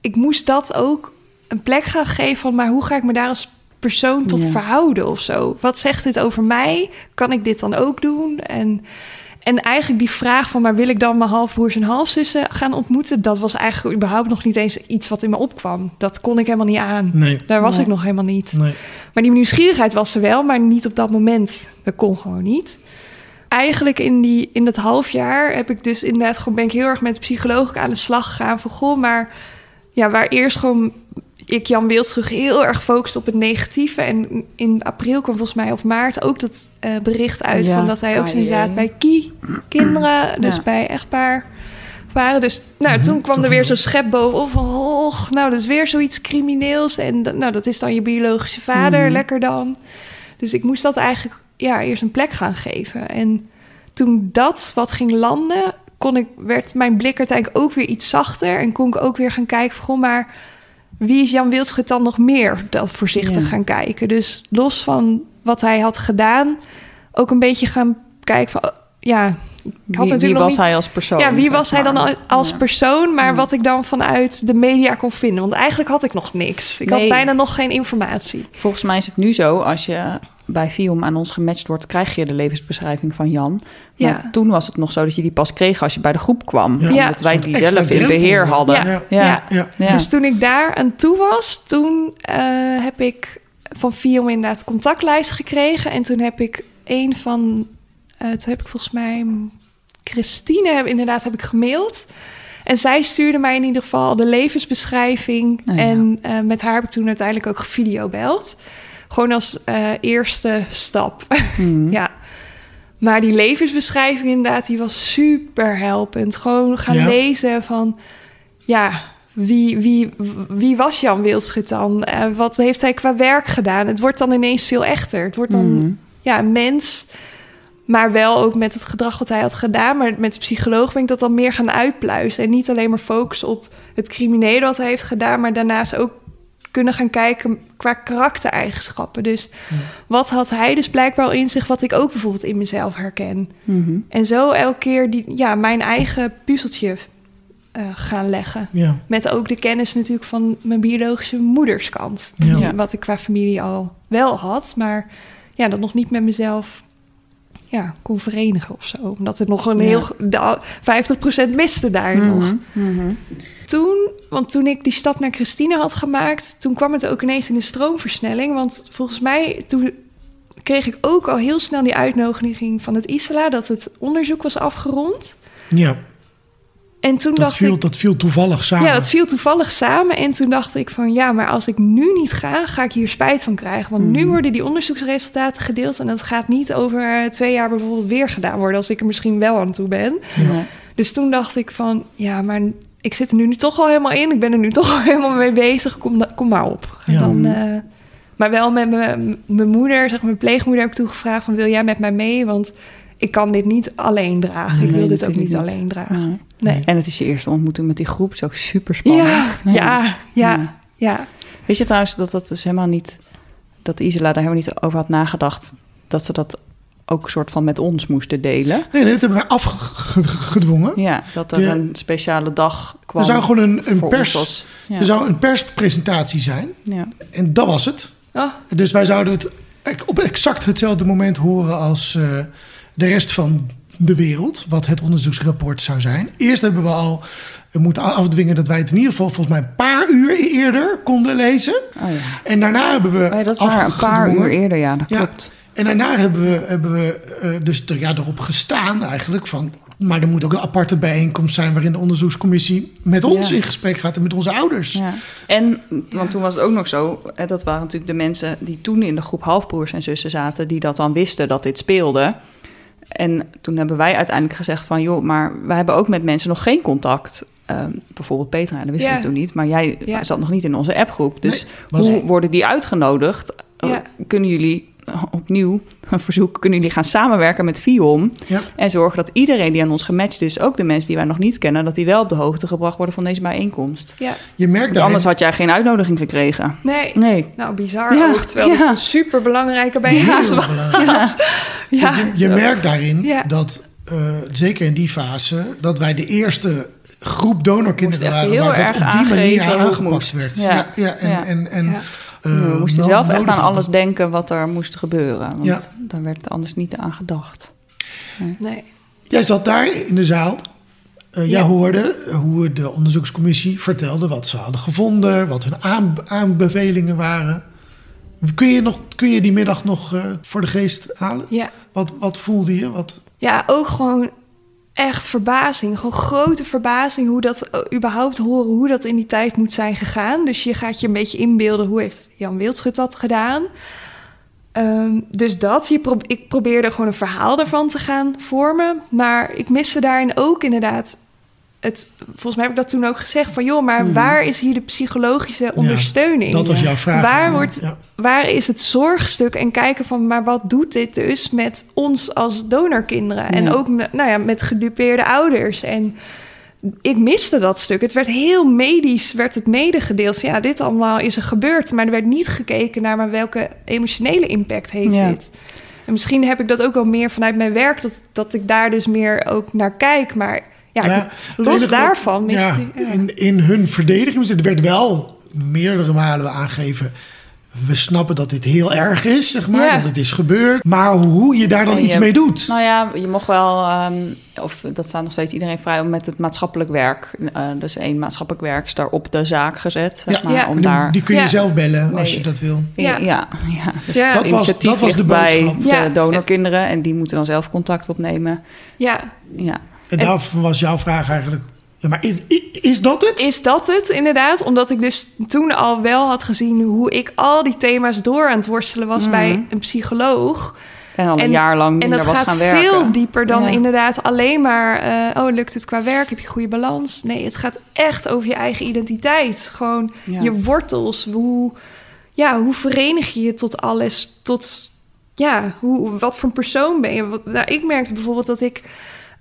ik moest dat ook een plek gaan geven van... maar hoe ga ik me daar als persoon tot Ja. verhouden of zo? Wat zegt dit over mij? Kan ik dit dan ook doen? En, En eigenlijk die vraag van, maar wil ik dan mijn halfbroers en halfzussen gaan ontmoeten? Dat was eigenlijk überhaupt nog niet eens iets wat in me opkwam. Dat kon ik helemaal niet aan. Nee, Daar was Nee. ik nog helemaal niet. nee. Maar die nieuwsgierigheid was er wel, maar niet op dat moment. Dat kon gewoon niet. Eigenlijk in, die, in dat half jaar heb ik dus inderdaad gewoon ben ik heel erg met de psycholoog aan de slag gegaan. Van goh, maar ja, waar eerst gewoon ik Jan Wildschug heel erg gefocust op het negatieve. En in april kwam volgens mij of maart ook dat eh, bericht uit Ja, van dat hij ook zijn zaad bij Kie kinderen, dus Ja. bij echtpaar waren. Dus nou, Mhm, toen kwam toch er weer zo'n schep bovenop van, oh, nou, dat is weer zoiets crimineels. En dat- nou, dat is dan je biologische vader, Mhm. lekker dan. Dus ik moest dat eigenlijk ja, eerst een plek gaan geven. En toen dat wat ging landen, kon ik, werd mijn blik uiteindelijk ook weer iets zachter. En kon ik ook weer gaan kijken van, goh, maar wie is Jan Wildschut dan nog meer? Dat voorzichtig Ja. gaan kijken. Dus los van wat hij had gedaan, ook een beetje gaan kijken van, oh, ja... Wie, was niet- hij als persoon? ja, wie was hij dan maar? als Ja. persoon, maar Ja. wat ik dan vanuit de media kon vinden. Want eigenlijk had ik nog niks. Ik Nee. had bijna nog geen informatie. Volgens mij is het nu zo, als je bij Viom aan ons gematcht wordt, krijg je de levensbeschrijving van Jan. Maar Ja. toen was het nog zo dat je die pas kreeg als je bij de groep kwam. Ja. Omdat Ja. wij die zelf in drempel. beheer hadden. Ja. Ja. Ja. Ja. Ja. Dus toen ik daar aan toe was, toen eh, heb ik van Viom inderdaad contactlijst gekregen. En toen heb ik een van, eh, toen heb ik volgens mij Christine heb, inderdaad heb ik gemaild. En zij stuurde mij in ieder geval de levensbeschrijving. Oh ja. En eh, met haar heb ik toen uiteindelijk ook gevideobeld. Gewoon als eh, eerste stap. *laughs* Mhm. Ja. Maar die levensbeschrijving inderdaad, die was super helpend. Gewoon gaan Ja. lezen van, ja, wie, wie, wie was Jan Wildschut dan? Eh, wat heeft hij qua werk gedaan? Het wordt dan ineens veel echter. Het wordt dan, Mhm. ja, een mens, maar wel ook met het gedrag wat hij had gedaan. Maar met de psycholoog ben ik dat dan meer gaan uitpluizen. En niet alleen maar focussen op het criminele wat hij heeft gedaan, maar daarnaast ook kunnen gaan kijken qua karaktereigenschappen. Dus wat had hij dus blijkbaar al in zich, wat ik ook bijvoorbeeld in mezelf herken. Mhm. En zo elke keer die, ja, mijn eigen puzzeltje eh, gaan leggen. Ja. Met ook de kennis natuurlijk van mijn biologische moederskant. Ja. Ja. Wat ik qua familie al wel had, maar ja, dat nog niet met mezelf ja, kon verenigen of zo. Omdat er nog een Ja. heel... de- 50% miste daar nog. Mhm. Mhm. Toen, want toen ik die stap naar Christine had gemaakt, toen kwam het ook ineens in een stroomversnelling. Want volgens mij, toen kreeg ik ook al heel snel die uitnodiging van het ISLA dat het onderzoek was afgerond. ja. En toen Dat, dacht viel, ik, dat viel toevallig samen. ja, dat viel toevallig samen. En toen dacht ik van, ja, maar als ik nu niet ga, ga ik hier spijt van krijgen. Want nu Mhm. worden die onderzoeksresultaten gedeeld en dat gaat niet over twee jaar bijvoorbeeld weer gedaan worden, als ik er misschien wel aan toe ben. Ja. Dus toen dacht ik van, ja, maar ik zit er nu toch al helemaal in. Ik ben er nu toch al helemaal mee bezig. Kom, kom maar op. Ja. Dan, eh, maar wel met mijn moeder, zeg mijn pleegmoeder heb ik toegevraagd van... wil jij met mij mee? Want ik kan dit niet alleen dragen. ik wil dit ook niet niet. alleen dragen. Nee. Nee. En het is je eerste ontmoeting met die groep. Is ook super spannend. Ja, ja, ja, ja. Weet je trouwens dat dat dus helemaal niet... dat Isela daar helemaal niet over had nagedacht... dat ze dat ook soort van met ons moesten delen? Nee, nee, dat hebben wij afgedwongen. Ja, dat er De- een speciale dag kwam Er zou gewoon een, een, pers, ja. er zou een perspresentatie zijn. ja. En dat was het. Oh, Dus wij zouden het op exact hetzelfde moment horen als eh, de rest van de wereld, wat het onderzoeksrapport zou zijn. Eerst hebben we al we moeten afdwingen dat wij het in ieder geval volgens mij een paar uur eerder konden lezen. Oh ja. En daarna hebben we. Oh ja, dat is waar, een paar uur eerder, ja, dat Ja. klopt. En daarna hebben we, hebben we eh, dus er, ja, erop gestaan eigenlijk van. Maar er moet ook een aparte bijeenkomst zijn waarin de onderzoekscommissie met ons Ja. in gesprek gaat en met onze ouders. Ja. En, want toen was het ook nog zo, hè, dat waren natuurlijk de mensen die toen in de groep halfbroers en zussen zaten, die dat dan wisten dat dit speelde. En toen hebben wij uiteindelijk gezegd van, joh, maar wij hebben ook met mensen nog geen contact. Ehm, bijvoorbeeld Petra, dat wisten Ja. we toen niet, maar jij Ja. zat nog niet in onze appgroep. Dus Nee, hoe worden die uitgenodigd? Oh, Ja. Kunnen jullie opnieuw een verzoek, kunnen jullie gaan samenwerken met Viom Ja. en zorgen dat iedereen die aan ons gematcht is, ook de mensen die wij nog niet kennen, dat die wel op de hoogte gebracht worden van deze bijeenkomst. ja. Je merkt daarin, anders had jij geen uitnodiging gekregen. Nee. Nee. Nou, bizar Ja, ook. Terwijl ja. het een super belangrijke bijeenkomst was. *laughs* Ja. Dus je, je merkt daarin Ja. dat, eh, zeker in die fase, dat wij de eerste groep donorkinderen waren heel waar erg dat op die manier aangepakt moest. werd. Ja. Ja, ja, en, Ja. en, en, Ja. We moesten zelf echt aan hadden. alles denken wat er moest gebeuren. Want Ja. daar werd anders niet aan gedacht. Nee. Jij zat daar in de zaal. Uh, jij Ja. hoorde hoe de onderzoekscommissie vertelde wat ze hadden gevonden, wat hun aan- aanbevelingen waren. Kun je, nog, kun je die middag nog eh, voor de geest halen? Ja. Wat, wat voelde je? Wat, Ja, ook gewoon echt verbazing. Gewoon grote verbazing hoe dat eh, überhaupt horen, hoe dat in die tijd moet zijn gegaan. Dus je gaat je een beetje inbeelden hoe heeft Jan Wildschut dat gedaan. Ehm, dus dat, ik probeerde gewoon een verhaal daarvan te gaan vormen. Maar ik miste daarin ook inderdaad het... Volgens mij heb ik dat toen ook gezegd van... joh, maar waar is hier de psychologische ondersteuning? dat was jouw vraag. Waar wordt- Ja. waar is het zorgstuk en kijken van, maar wat doet dit dus met ons als donorkinderen? En ook met, nou ja, met gedupeerde ouders. En ik miste dat stuk. Het werd heel medisch, werd het medegedeeld van, ja, dit allemaal is er gebeurd. Maar er werd niet gekeken naar, maar welke emotionele impact heeft Ja. dit? En misschien heb ik dat ook wel meer vanuit mijn werk, dat, dat ik daar dus meer ook naar kijk. Maar ja, het los daarvan miste ja. In, in hun verdediging, er werd wel meerdere malen aangegeven... we snappen dat dit heel erg is, zeg maar, Ja. dat het is gebeurd. Maar hoe je daar dan iets mee doet... Nou ja, je mocht wel, ehm, of dat staat nog steeds iedereen vrij om met het maatschappelijk werk. eh, dus één maatschappelijk werk op de zaak gezet. Zeg Ja. maar, Ja. om die, daar. die kun je Ja. zelf bellen als je dat wil. Ja, Ja. ja, ja. Dus Ja. het Dat was- initiatief dat was de bij de donorkinderen en die moeten dan zelf contact opnemen. ja, Ja, En En- daarvan was jouw vraag eigenlijk... Ja, maar is, is dat het? Is dat het inderdaad? Omdat ik dus toen al wel had gezien hoe ik al die thema's door aan het worstelen was Mhm. bij een psycholoog. en al een En- jaar lang En dat was gaat gaan werken. veel dieper dan Ja. inderdaad alleen maar... eh, oh, lukt het qua werk? Heb je goede balans? Nee, het gaat echt over je eigen identiteit. Gewoon Ja. je wortels. Hoe, ja, hoe verenig je je tot alles? Tot, ja, hoe, wat voor een persoon ben je? Wat, nou, ik merkte bijvoorbeeld dat ik...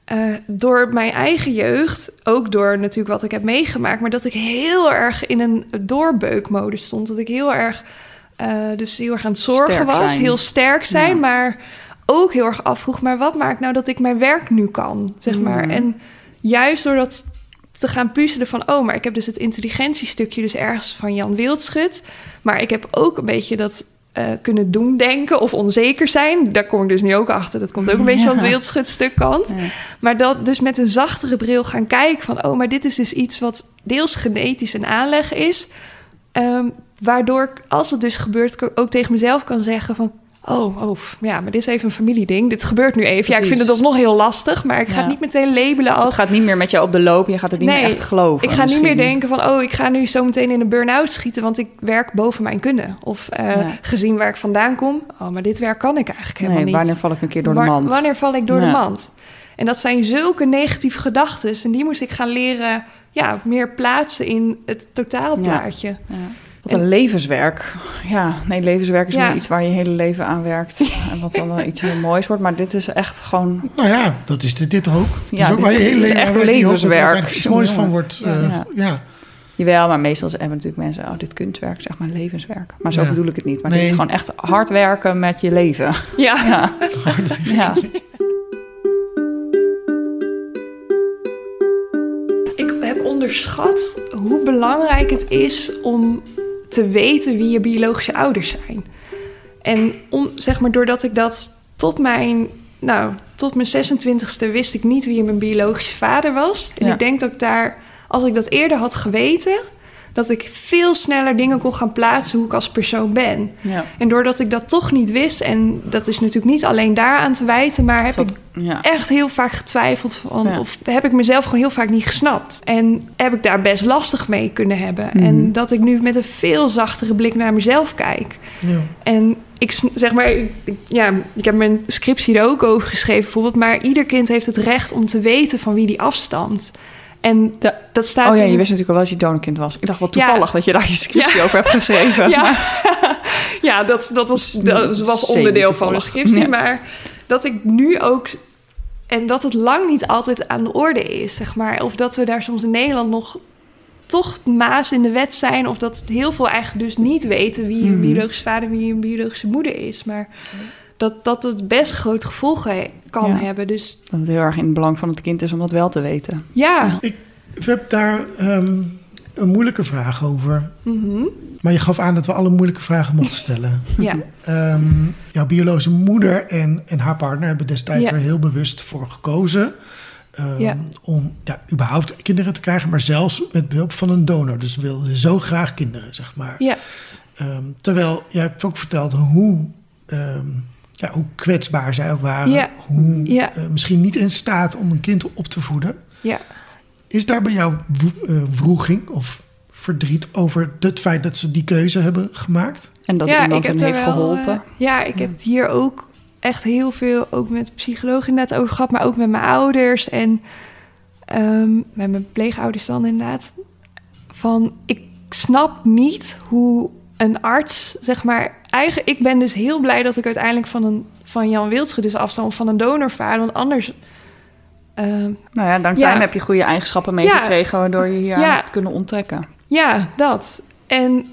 eh, door mijn eigen jeugd, ook door natuurlijk wat ik heb meegemaakt, maar dat ik heel erg in een doorbeukmodus stond. Dat ik heel erg, eh, dus heel erg aan het zorgen Sterk was, zijn. heel sterk zijn, Ja. maar ook heel erg afvroeg, maar wat maakt nou dat ik mijn werk nu kan, zeg maar. Mhm. En juist door dat te gaan puzzelen van, oh, maar ik heb dus het intelligentiestukje dus ergens van Jan Wildschut, maar ik heb ook een beetje dat eh, kunnen doen denken of onzeker zijn. Daar kom ik dus nu ook achter. Dat komt ook een *laughs* beetje van het. Wildschut kant. Ja. Maar dat dus met een zachtere bril gaan kijken van... oh, maar dit is dus iets wat deels genetisch een aanleg is... ehm, waardoor ik, als het dus gebeurt, ik ook tegen mezelf kan zeggen van... oh, oh, ja, maar dit is even een familieding. Dit gebeurt nu even. Ja, ik vind het alsnog heel lastig... maar ik ga Ja. het niet meteen labelen Het als... gaat niet meer met je op de loop. Je gaat het niet Nee, meer echt geloven. Ik ga niet meer denken van, oh, ik ga nu zo meteen in een burn-out schieten, want ik werk boven mijn kunnen. Of eh, Ja. gezien waar ik vandaan kom, oh, maar dit werk kan ik eigenlijk helemaal Nee, niet. wanneer val ik een keer door de mand? Wanneer val ik door de mand? En dat zijn zulke negatieve gedachten. En die moest ik gaan leren ja, meer plaatsen in het totaalplaatje. Ja. Wat een levenswerk. Ja, nee, levenswerk is Ja. meer iets waar je hele leven aan werkt. *laughs* En wat dan wel iets heel moois wordt. Maar dit is echt gewoon... Nou ja, dat is dit, ook. Ja, ook dit waar je is- hele dit is leven echt die hoopt dat er levenswerk. iets moois van wordt. eh, Ja. ja. Jawel, maar meestal hebben natuurlijk mensen... Oh, dit kunstwerk, zeg maar levenswerk. Maar zo Ja. bedoel ik het niet. Maar Nee. dit is gewoon echt hard werken met je leven. Ja. Ja. *laughs* ja. Ik heb onderschat hoe belangrijk het is om te weten wie je biologische ouders zijn. En om, zeg maar, doordat ik dat tot mijn, nou, tot mijn 26e wist ik niet wie mijn biologische vader was. En Ja. ik denk dat ik daar, als ik dat eerder had geweten, dat ik veel sneller dingen kon gaan plaatsen hoe ik als persoon ben. ja. En doordat ik dat toch niet wist, en dat is natuurlijk niet alleen daaraan te wijten, maar heb ik ja. echt heel vaak getwijfeld van, Ja. of heb ik mezelf gewoon heel vaak niet gesnapt. En heb ik daar best lastig mee kunnen hebben. Mhm. En dat ik nu met een veel zachtere blik naar mezelf kijk. Ja. En ik zeg maar, ik- ik- ja, ik heb mijn scriptie er ook over geschreven bijvoorbeeld, maar ieder kind heeft het recht om te weten van wie die afstamt. En dat staat Oh ja, in- je wist natuurlijk al wel dat je donorkind was. Ik dacht wel Ja. toevallig dat je daar je scriptie Ja. over hebt geschreven. *laughs* Ja, *laughs* ja dat, dat, was, dat was onderdeel van de toevallig. scriptie. Maar dat ik nu ook... En dat het lang niet altijd aan de orde is, zeg maar. Of dat we daar soms in Nederland nog toch maas in de wet zijn. Of dat heel veel eigenlijk dus niet weten wie een Mhm. biologische vader wie een biologische moeder is. Maar dat, dat het best groot gevolgen he- kan Ja. hebben. Dus Dat het heel erg in het belang van het kind is om dat wel te weten. ja. Ik heb daar ehm, een moeilijke vraag over. Mhm. Maar je gaf aan dat we alle moeilijke vragen mochten stellen. *laughs* Ja, Ehm, jouw biologische moeder en, en haar partner hebben destijds Ja. er heel bewust voor gekozen. ehm, Ja. Om ja, überhaupt kinderen te krijgen, maar zelfs met behulp van een donor. Dus ze wilden zo graag kinderen, zeg maar. ja, Ehm, terwijl jij hebt ook verteld hoe, ehm, ja, hoe kwetsbaar zij ook waren. Ja. Hoe Ja. eh, misschien niet in staat om een kind op te voeden. ja. Is daar bij jou wo- eh, wroeging of verdriet over het feit dat ze die keuze hebben gemaakt? En dat ja, iemand hen er heeft wel, geholpen. eh, ja, ik heb hier ook echt heel veel, ook met psychologen inderdaad over gehad, maar ook met mijn ouders en ehm, met mijn pleegouders dan inderdaad. Van, ik snap niet hoe een arts, zeg maar, eigen, ik ben dus heel blij dat ik uiteindelijk van een van Jan Wildschut dus afstand van een donorvader, want anders. ehm, Nou ja, dankzij Ja. hem heb je goede eigenschappen meegekregen... waardoor je hier aan Ja. hebt kunnen onttrekken. Ja, dat. En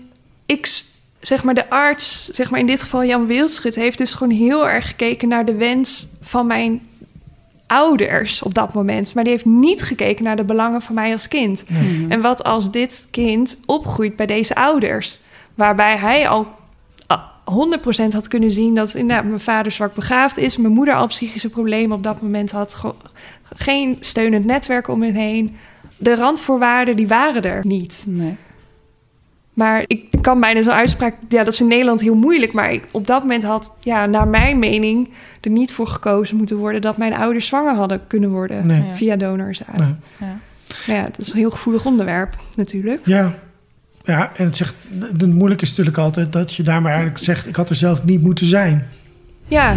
ik, zeg maar, de arts, zeg maar in dit geval Jan Wildschut, heeft dus gewoon heel erg gekeken naar de wens van mijn ouders op dat moment. Maar die heeft niet gekeken naar de belangen van mij als kind. Mhm. En wat als dit kind opgroeit bij deze ouders, waarbij hij al 100% had kunnen zien dat inderdaad mijn vader zwak begaafd is, mijn moeder al psychische problemen op dat moment had, ge- geen steunend netwerk om me heen. De randvoorwaarden die waren er niet. Nee. Maar ik kan bijna zo'n uitspraak... Ja, dat is in Nederland heel moeilijk. Maar ik, op dat moment had, ja, naar mijn mening... er niet voor gekozen moeten worden... dat mijn ouders zwanger hadden kunnen worden... Nee. Via donorzaad. Nee. Ja. Nou ja, dat is een heel gevoelig onderwerp natuurlijk. Ja. Ja, en het zegt, het moeilijk is natuurlijk altijd dat je daar maar eigenlijk zegt: ik had er zelf niet moeten zijn. Ja,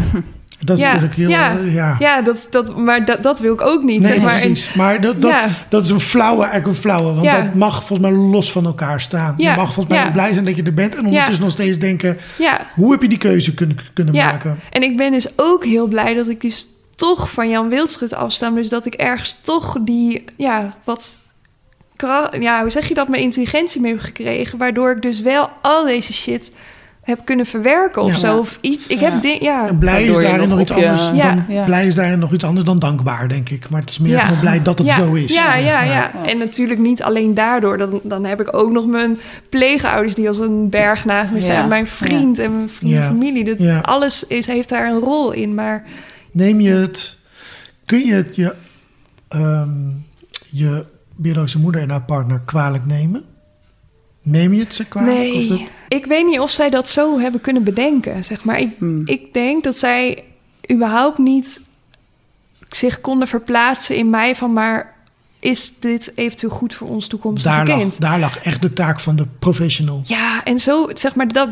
Dat is Ja, natuurlijk heel. ja. eh, ja. ja dat, dat, maar dat, dat wil ik ook niet. Nee, zeg maar. Precies. Maar dat, dat, Ja. dat is een flauwe, eigenlijk een flauwe. Want dat mag volgens mij los van elkaar staan. Ja, Je mag volgens mij blij zijn dat je er bent. En ondertussen nog steeds denken, ja, hoe heb je die keuze kunnen, kunnen maken? en ik ben dus ook heel blij dat ik dus toch van Jan Wildschut afsta. Dus dat ik ergens toch die, ja, wat... Ja, hoe zeg je dat? Mijn intelligentie mee heb gekregen. Waardoor ik dus wel al deze shit heb kunnen verwerken of Ja. zo. Of iets. Ik Ja. heb ja. En blij is daarin nog nog iets op anders Ja. dan, Ja. blij is daarin nog iets anders dan dankbaar, denk ik. Maar het is meer Ja. gewoon blij dat het ja, zo is. Ja, ja, ja. En natuurlijk niet alleen daardoor. Dan, dan heb ik ook nog mijn pleegouders die als een berg naast me staan. Ja. Mijn vriend en mijn vriend familie. Dat, Ja. Alles is, heeft daar een rol in. Maar Neem je het, kun je het je, ehm, je biologische moeder en haar partner kwalijk nemen? Neem je het ze kwalijk? Of nee, dat- ik weet niet of zij dat zo hebben kunnen bedenken. Zeg maar. ik, Hmm. ik denk dat zij überhaupt niet zich konden verplaatsen in mij van... maar is dit eventueel goed voor ons toekomstige daar, lag, kind? daar lag echt de taak van de professional. Ja, en zo, zeg maar, dat,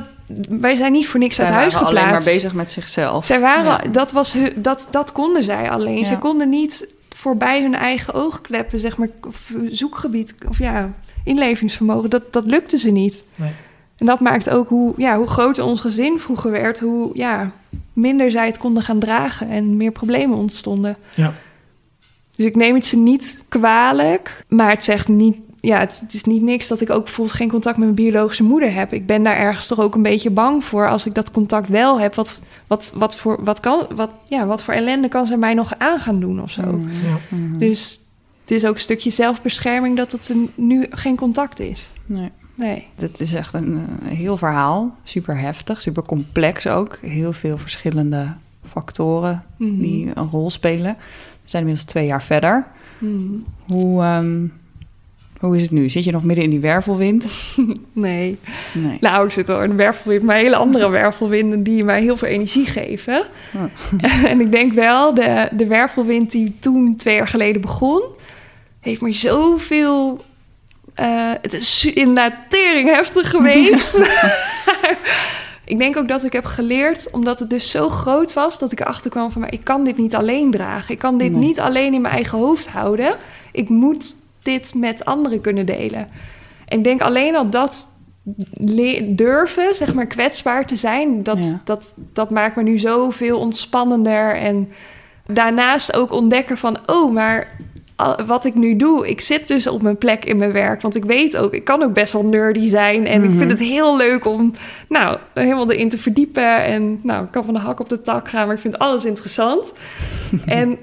wij zijn niet voor niks Zij uit huis waren geplaatst. alleen maar bezig met zichzelf. Zij waren, Ja. dat, was hun, dat, dat konden zij alleen. Ja. Ze konden niet voorbij hun eigen oogkleppen, zeg maar, of zoekgebied, of ja, inlevingsvermogen. Dat, dat lukte ze niet. Nee. En dat maakt ook hoe, ja, hoe groter ons gezin vroeger werd, hoe ja, minder zij het konden gaan dragen en meer problemen ontstonden. Ja. Dus ik neem het ze niet kwalijk, maar het zegt niet. Ja, het, het is niet niks dat ik ook bijvoorbeeld geen contact met mijn biologische moeder heb. Ik ben daar ergens toch ook een beetje bang voor als ik dat contact wel heb. Wat, wat, wat, voor, wat, kan, wat, ja, wat voor ellende kan ze mij nog aan gaan doen of zo? Mhm. Ja. Mhm. Dus het is ook een stukje zelfbescherming dat het er nu geen contact is. Nee. Nee. Dit is echt een eh, heel verhaal. Super heftig, super complex ook. Heel veel verschillende factoren Mhm. die een rol spelen. We zijn inmiddels twee jaar verder. Mhm. Hoe, ehm, hoe is het nu? Zit je nog midden in die wervelwind? *laughs* Nee. Nee. Nou, ik zit wel in een wervelwind, maar hele andere *laughs* wervelwinden die mij heel veel energie geven. *laughs* en ik denk wel, de, de wervelwind die toen twee jaar geleden begon, heeft me zoveel. eh, het is inderdaad tering heftig geweest. ik denk ook dat ik heb geleerd, omdat het dus zo groot was, dat ik erachter kwam van, maar ik kan dit niet alleen dragen. Ik kan dit Nee. niet alleen in mijn eigen hoofd houden. Ik moet dit met anderen kunnen delen. En ik denk alleen al dat durven, zeg maar, kwetsbaar te zijn, dat, Ja. dat, dat maakt me nu zoveel ontspannender. En daarnaast ook ontdekken van, oh, maar wat ik nu doe, ik zit dus op mijn plek in mijn werk. Want ik weet ook, ik kan ook best wel nerdy zijn. En ik Mhm. vind het heel leuk om, nou, helemaal erin te verdiepen. En nou, ik kan van de hak op de tak gaan, maar ik vind alles interessant. *laughs* en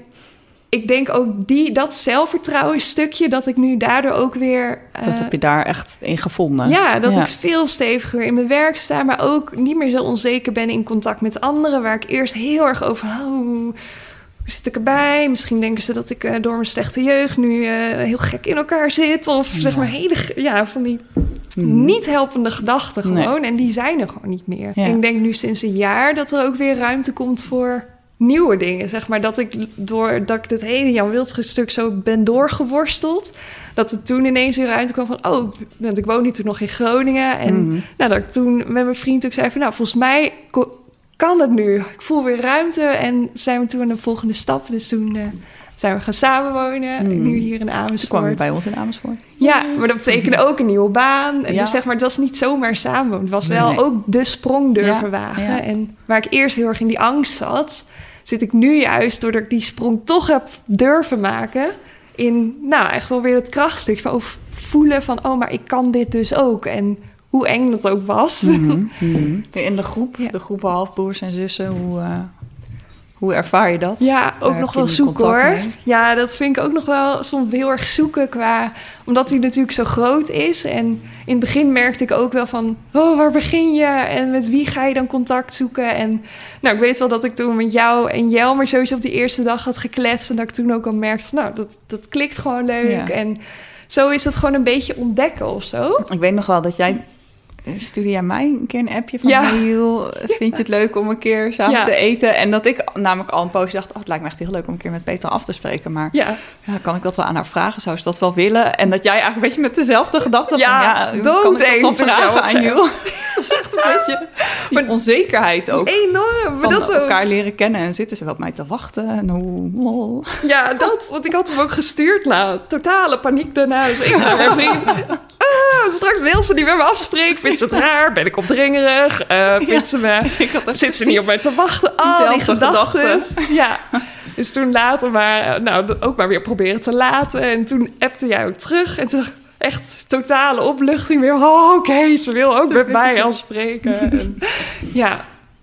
ik denk ook die, dat zelfvertrouwen stukje, dat ik nu daardoor ook weer... Dat heb je daar echt in gevonden. ja, dat ik veel steviger in mijn werk sta, maar ook niet meer zo onzeker ben in contact met anderen, waar ik eerst heel erg over, oh, hoe zit ik erbij? Misschien denken ze dat ik eh, door mijn slechte jeugd nu eh, heel gek in elkaar zit, of zeg maar hele, ja, van die Mhm. niet helpende gedachten Nee. gewoon, en die zijn er gewoon niet meer. Ja. En ik denk nu sinds een jaar dat er ook weer ruimte komt voor nieuwe dingen, zeg maar, dat ik door dat ik dit hele Jan Wildschut stuk zo ben doorgeworsteld, dat er toen ineens weer ruimte kwam van, oh, want ik woonde toen nog in Groningen. En Mhm. nou, dat ik toen met mijn vriend ook zei van, nou, volgens mij kan het nu. Ik voel weer ruimte en zijn we toen aan de volgende stap. Dus toen eh, zijn we gaan samenwonen, Mhm. nu hier in Ze kwam Amersfoort. bij ons in Amersfoort. Ja, maar dat betekende ook een nieuwe baan. En Ja. Dus zeg maar, het was niet zomaar samenwonen. Het was wel nee. ook de sprong durven Ja, wagen. ja. En waar ik eerst heel erg in die angst zat, zit ik nu juist, doordat ik die sprong toch heb durven maken, in, nou, echt wel weer het krachtstuk van voelen van, oh, maar ik kan dit dus ook. En hoe eng dat ook was. Mhm, *laughs* mhm. In de groep, Ja. de groepen halfbroers en zussen, hoe, eh, hoe ervaar je dat? Ja, ook nog wel zoeken hoor. mee? Ja, dat vind ik ook nog wel soms heel erg zoeken qua... Omdat hij natuurlijk zo groot is. En in het begin merkte ik ook wel van... Oh, waar begin je? En met wie ga je dan contact zoeken? En nou, ik weet wel dat ik toen met jou en Jelmer sowieso op die eerste dag had gekletst. En dat ik toen ook al merkte van... Nou, dat, dat klikt gewoon leuk. Ja. En zo is het gewoon een beetje ontdekken of zo. Ik weet nog wel dat jij... Stuurde jij mij een keer een appje van... Ja. Vind je het leuk om een keer samen Ja. te eten? En dat ik namelijk al een poosje dacht... Oh, het lijkt me echt heel leuk om een keer met Petra af te spreken. Maar Ja, ja, kan ik dat wel aan haar vragen? Zou ze dat wel willen? En dat jij eigenlijk een beetje met dezelfde gedachten... Ja, van, ja, kan ik dat vragen aan jou? *laughs* dat is echt een beetje die onzekerheid ook. enorm. Maar Van dat ook. elkaar leren kennen en zitten ze wel op mij te wachten. En hoe. Ja, dat. Want ik had hem ook gestuurd. Nou, totale paniek daarna. Dus ik *laughs* naar mijn vriend. Ah, straks wil ze niet met me afspreken. Vindt ze het raar? Ben ik opdringerig? Eh vindt ze me... Zit ze niet op mij te wachten? Al die gedachten. Ja. Dus toen later maar... Nou, ook maar weer proberen te laten. En toen appte jij ook terug. En toen dacht ik... Echt totale opluchting weer. Oh, oké, ze wil ook met mij afspreken. En, *laughs* ja,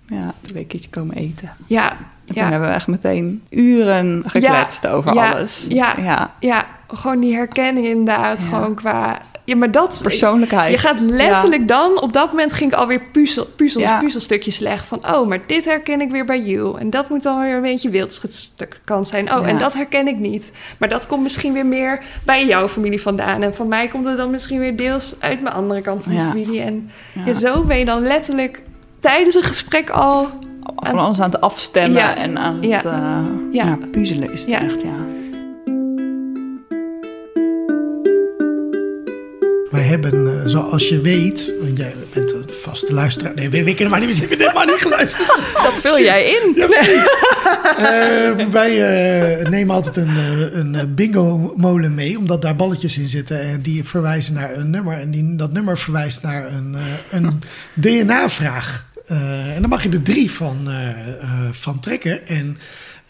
Ja, toen ben ik komen eten. ja, En toen ja. hebben we echt meteen uren gekletst over ja, alles. ja. ja. Ja, gewoon die herkenning inderdaad. Ja. Gewoon qua... Ja, maar dat... Persoonlijkheid. Je gaat letterlijk dan, op dat moment ging ik alweer puzzel, puzzels, Ja. puzzelstukjes leggen. Van, oh, maar dit herken ik weer bij you. En dat moet dan weer een beetje wildschutkant zijn. Oh, Ja. en dat herken ik niet. Maar dat komt misschien weer meer bij jouw familie vandaan. En van mij komt het dan misschien weer deels uit mijn andere kant van de familie. En zo ben je dan letterlijk tijdens een gesprek al... Van alles aan het afstemmen en aan Ja. het Ja. ja. puzzelen is het echt, ja. Hebben, eh, zoals je weet, want jij bent een vaste luisteraar. Nee, weet ik helemaal niet, we hebben helemaal niet geluisterd. *laughs* Dat vul jij in. Ja, precies. Eh, wij eh, nemen altijd een, een eh, bingo-molen mee, omdat daar balletjes in zitten. En die verwijzen naar een nummer. En die, dat nummer verwijst naar een, een DNA-vraag. En dan mag je er drie van, van trekken. En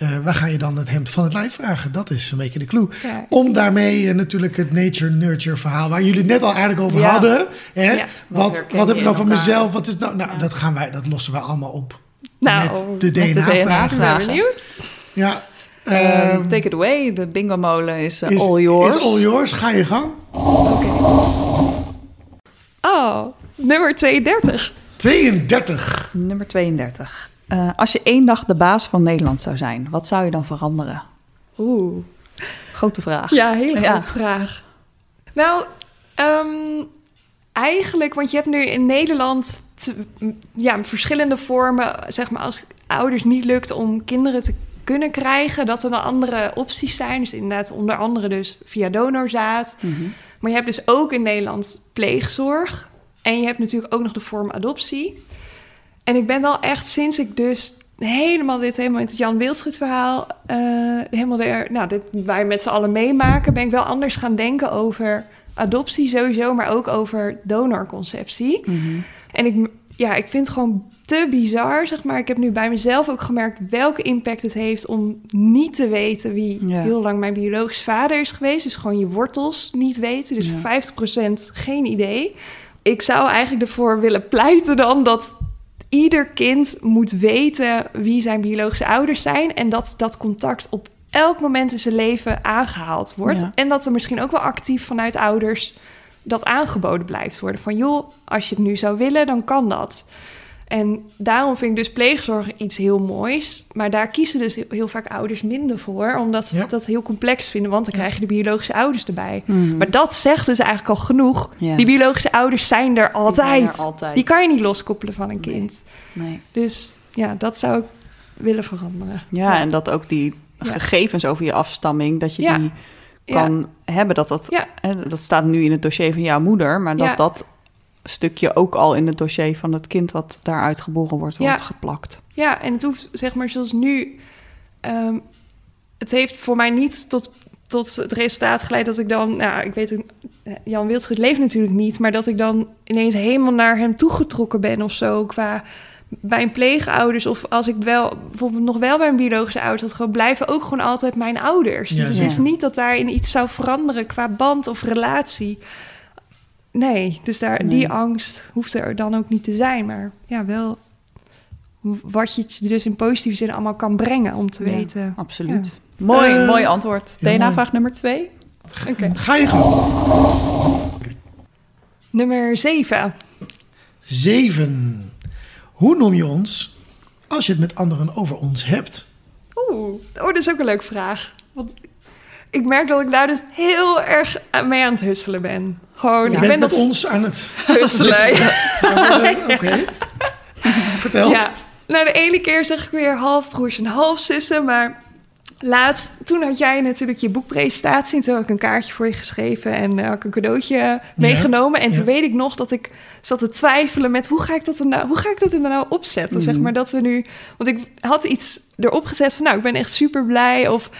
eh, waar ga je dan het hemd van het lijf vragen? Dat is een beetje de clue. Ja. Om daarmee eh, natuurlijk het nature-nurture verhaal, waar jullie het net al aardig over Ja. hadden. Hè? Ja. Wat Wat, heb ik nou van elkaar? mezelf? Wat is nou, nou dat, gaan wij, dat lossen we allemaal op. Nou, met de DNA-vragen. Ik ben benieuwd. Ja. Ehm, Ehm, take it away, de bingo molen is, eh, is, all yours. Is all yours. Ga je gang. Oh, nummer 32. 32. Nummer 32. Eh, als je één dag de baas van Nederland zou zijn, wat zou je dan veranderen? Oeh. Grote vraag. Ja, hele Ja. grote vraag. Nou, ehm, eigenlijk, want je hebt nu in Nederland ja, verschillende vormen. Zeg maar, als ouders niet lukt om kinderen te kunnen krijgen, dat er dan andere opties zijn. Dus inderdaad, onder andere dus via donorzaad. Mhm. Maar je hebt dus ook in Nederland pleegzorg. En je hebt natuurlijk ook nog de vorm adoptie. En ik ben wel echt sinds ik dus helemaal dit, helemaal in het Jan Wildschut verhaal, eh, helemaal er, nou, dit wij met z'n allen meemaken, ben ik wel anders gaan denken over adoptie sowieso, maar ook over donorconceptie. Mhm. En ik, ja, ik vind het gewoon te bizar, zeg maar. Ik heb nu bij mezelf ook gemerkt welke impact het heeft om niet te weten wie Ja. heel lang mijn biologisch vader is geweest. Dus gewoon je wortels niet weten. Dus Ja. 50% geen idee. Ik zou eigenlijk ervoor willen pleiten dan dat ieder kind moet weten wie zijn biologische ouders zijn. En dat dat contact op elk moment in zijn leven aangehaald wordt. Ja. En dat er misschien ook wel actief vanuit ouders dat aangeboden blijft worden. Van joh, als je het nu zou willen, dan kan dat. En daarom vind ik dus pleegzorg iets heel moois. Maar daar kiezen dus heel vaak ouders minder voor. Omdat ze Ja. dat heel complex vinden. Want dan krijg je de biologische ouders erbij. Mhm. Maar dat zegt dus eigenlijk al genoeg. Ja. Die biologische ouders zijn er altijd. er altijd. Die kan je niet loskoppelen van een kind. Nee. Dus ja, dat zou ik willen veranderen. Ja, en dat ook die Ja. gegevens over je afstamming, dat je Ja. die Ja. kan hebben. Dat, dat, Ja. hè, dat staat nu in het dossier van jouw moeder, maar dat Ja. dat stukje ook al in het dossier van het kind wat daaruit geboren wordt, Ja. wordt geplakt. Ja, en het hoeft zeg maar zoals nu. ehm, het heeft voor mij niet tot, tot het resultaat geleid dat ik dan. Nou, ik weet ook. Jan Wildschut leeft natuurlijk niet, maar dat ik dan ineens helemaal naar hem toegetrokken ben of zo. Qua bij een pleegouders of als ik wel bijvoorbeeld nog wel bij een biologische ouders had gewoon blijven ook gewoon altijd mijn ouders. Ja, dus het ja. is niet dat daarin iets zou veranderen qua band of relatie. Nee, dus daar, Nee. die angst hoeft er dan ook niet te zijn. Maar ja, wel wat je dus in positieve zin allemaal kan brengen om te Ja, weten. Absoluut. Mooi, Eh, mooi antwoord. heel DNA-vraag nummer twee. Oké. Ga je gang. Nummer 7. Zeven. Hoe noem je ons als je het met anderen over ons hebt? Oeh, oh, dat is ook een leuke vraag. Want ik merk dat ik daar dus heel erg mee aan het husselen ben. Gewoon, Je ik bent ben met dat ons aan het... husselen. *laughs* Ja, *laughs* Oké. Vertel. Ja, nou de ene keer zeg ik weer halfbroers en halfzussen, maar laatst, toen had jij natuurlijk je boekpresentatie en toen heb ik een kaartje voor je geschreven en uh, ik een cadeautje meegenomen. En toen ja. weet ik nog dat ik zat te twijfelen met hoe ga ik dat er nou, hoe ga ik dat er nou opzetten? Zeg Mhm. maar dat we nu, want ik had iets erop gezet van nou, ik ben echt super blij of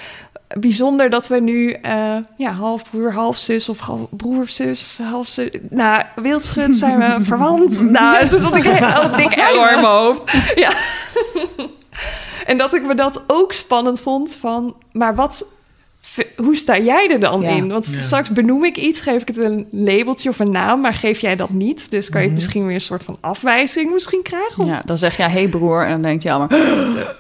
bijzonder dat we nu eh, ja, half broer, half zus of half broer, zus, half zus. Nou, wildschut zijn we *laughs* verwant. Nou, toen zat ik heel dik error in mijn hoofd. Ja. *laughs* en dat ik me dat ook spannend vond van, maar wat, hoe sta jij er dan Ja. in? Want Ja. straks benoem ik iets, geef ik het een labeltje of een naam, maar geef jij dat niet. Dus kan je Mhm. misschien weer een soort van afwijzing misschien krijgen. Of Ja, dan zeg jij, hey broer, en dan denkt je allemaal,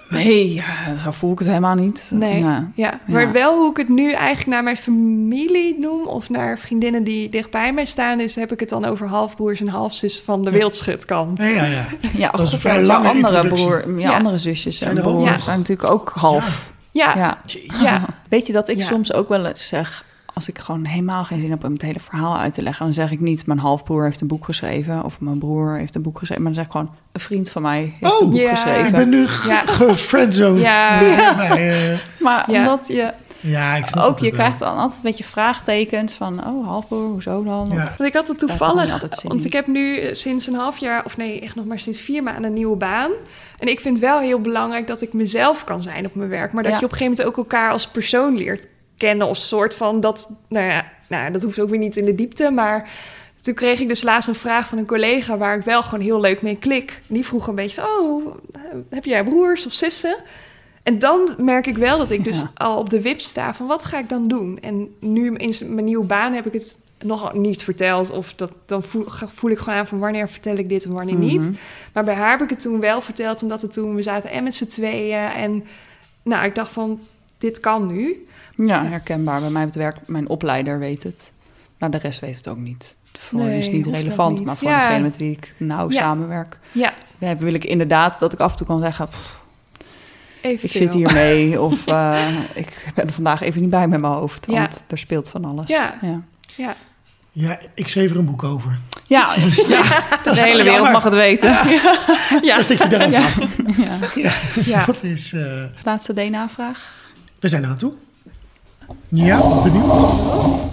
nee, *gasps* ja, zo voel ik het helemaal niet. Nee, Ja. ja. maar Ja. wel hoe ik het nu eigenlijk naar mijn familie noem... of naar vriendinnen die dichtbij mij staan... is heb ik het dan over halfbroers en halfzus van de Ja. wildschutkant. Ja, ja, ja. Ja, Dat is een vrij ja, lange andere broer, ja, Ja. andere zusjes Zijn en er broers zijn natuurlijk ook half. Ja, ja. *laughs* Weet je dat ik Ja. soms ook wel eens zeg, als ik gewoon helemaal geen zin heb om het hele verhaal uit te leggen, dan zeg ik niet, mijn halfbroer heeft een boek geschreven of mijn broer heeft een boek geschreven, maar dan zeg ik gewoon, een vriend van mij heeft Oh, een boek ja. geschreven. Ik ben nu Ja. *laughs* gefriendzoned. Ja. *laughs* Maar Ja. omdat je ja, ik snap ook, het je krijgt dan altijd een beetje vraagtekens van, oh halfbroer, hoezo dan? Ja. Want ik had het toevallig, want ik heb nu sinds een half jaar, of nee, echt nog maar sinds vier maanden een nieuwe baan. En ik vind wel heel belangrijk dat ik mezelf kan zijn op mijn werk, maar dat Ja. je op een gegeven moment ook elkaar als persoon leert kennen of soort van dat, nou ja, nou, dat hoeft ook weer niet in de diepte, maar toen kreeg ik dus laatst een vraag van een collega waar ik wel gewoon heel leuk mee klik. Die vroeg een beetje van, oh, heb jij broers of zussen? En dan merk ik wel dat ik dus Ja. al op de wip sta van wat ga ik dan doen? En nu in mijn nieuwe baan heb ik het nog niet verteld. Of dat, dan voel, ik gewoon aan van wanneer vertel ik dit en wanneer niet. Mhm. Maar bij haar heb ik het toen wel verteld, omdat het toen, we zaten en met z'n tweeën. En nou, ik dacht van, dit kan nu. Ja, herkenbaar. Bij mij op het werk, mijn opleider weet het. Maar de rest weet het ook niet. Voor Nee, is niet relevant, niet. maar voor Ja. degene met wie ik nauw Ja. samenwerk, Ja, ja, wil ik inderdaad dat ik af en toe kan zeggen, pff, even ik zit hier mee *laughs* of eh, ik ben er vandaag even niet bij met mijn hoofd, Ja. want er speelt van alles. Ja. ja. Ja, Ja, ik schreef er een boek over. Ja, Dus *laughs* ja, de hele wereld jammer. mag het weten. Ja. Dan zit je daar Ja. vast. Ja. Ja, dus Ja. *laughs* dat is... eh, Laatste DNA-vraag. we zijn er aan toe. Ja, benieuwd.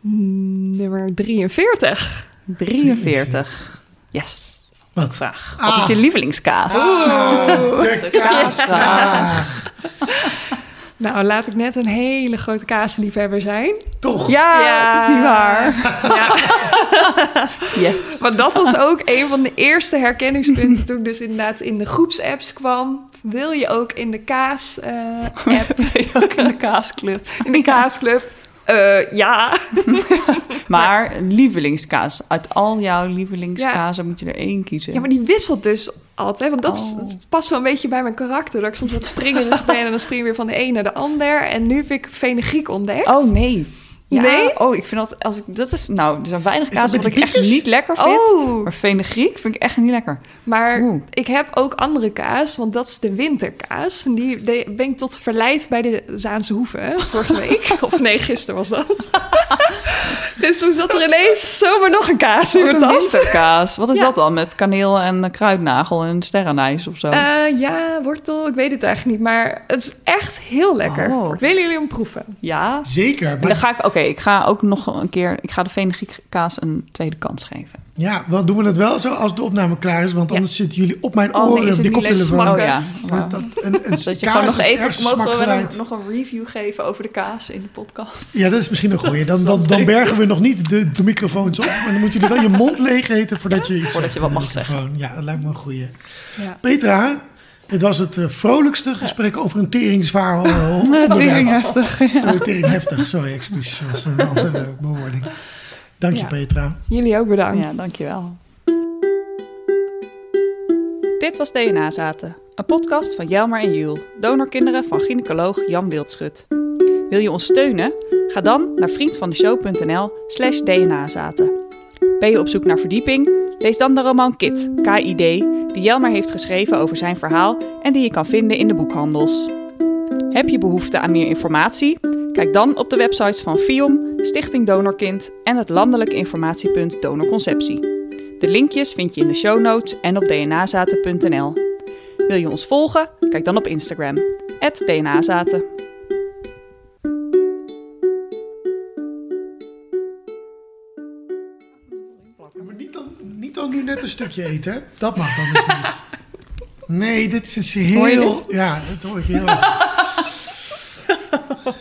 Mm, nummer 43. 43. Yes. Wat? Vraag. Ah. Wat is je lievelingskaas? Ah, de kaasvraag. Nou, laat ik net een hele grote kaasliefhebber zijn. Toch? Ja, Ja. het is niet waar. Ja, Yes. maar dat was ook een van de eerste herkenningspunten toen ik dus inderdaad in de groepsapps kwam. Wil je ook in de kaas-app, *laughs* ook in de kaasclub. in de kaasclub? Eh, ja. *laughs* Maar lievelingskaas. Uit al jouw lievelingskazen moet je er één kiezen. ja, maar die wisselt dus altijd. Want dat, Oh. dat past wel een beetje bij mijn karakter. Dat ik soms wat springerig ben en dan spring ik weer van de een naar de ander. En nu heb ik fenugreek ontdekt. Oh nee. Ja, Nee? Oh, ik vind dat als ik dat is nou, er zijn weinig kaas wat die ik echt niet lekker vind. Oh. Maar fenugreek vind ik echt niet lekker. Maar Oeh. ik heb ook andere kaas, want dat is de winterkaas. En die, die ben ik tot verleid bij de Zaanse Hoeve, hè, vorige week. *laughs* of nee, gisteren was dat. *laughs* dus toen zat er ineens zomaar nog een kaas in mijn tas. winterkaas. Wat is Ja. dat dan? Met kaneel en kruidnagel en sterrenijs of zo? Eh, ja, wortel, ik weet het eigenlijk niet. Maar het is echt heel lekker. Oh. Willen jullie hem proeven? ja. Zeker. En dan ga ik, oké, ik ga ook nog een keer, ik ga de fenugreekkaas een tweede kans geven. ja, wel doen we het wel zo als de opname klaar is. Want Ja. anders zitten jullie op mijn Oh, nee, oren op die koptelefoon. Oh ja. Dus dat, een, een *laughs* Dat je gewoon nog even, mogen we een, nog een review geven over de kaas in de podcast? Ja, dat is misschien een goeie. *laughs* Dan, dan, dan bergen we nog niet de, de microfoons op. Maar dan moet je wel je mond leeg eten voordat je iets Voordat zegt je wat mag zeggen. Ja, dat lijkt me een goeie. Ja. Petra, dit was het eh, vrolijkste gesprek over een teringzwaar *laughs* onderwerp. Tering heftig. Sorry, tering heftig. Sorry, excuus. Dat was een andere bewoording. Dank je, Ja. Petra. Jullie ook bedankt. Ja, dankjewel. Dit was DNA Zaten, een podcast van Jelmer en Jules, donorkinderen van gynaecoloog Jan Wildschut. Wil je ons steunen? Ga dan naar vriendvandeshow.nl slash dnazaten. Ben je op zoek naar verdieping? Lees dan de roman Kit, KID, die Jelmer heeft geschreven over zijn verhaal en die je kan vinden in de boekhandels. Heb je behoefte aan meer informatie? Kijk dan op de websites van FIOM, Stichting Donorkind en het landelijk informatiepunt Donorconceptie. De linkjes vind je in de show notes en op dnazaten.nl. Wil je ons volgen? Kijk dan op Instagram, dnazaten. Nu net een stukje eten. hè? Dat mag dan dus niet. Nee, dit is Hoor je heel... Ja, dat hoor ik heel erg.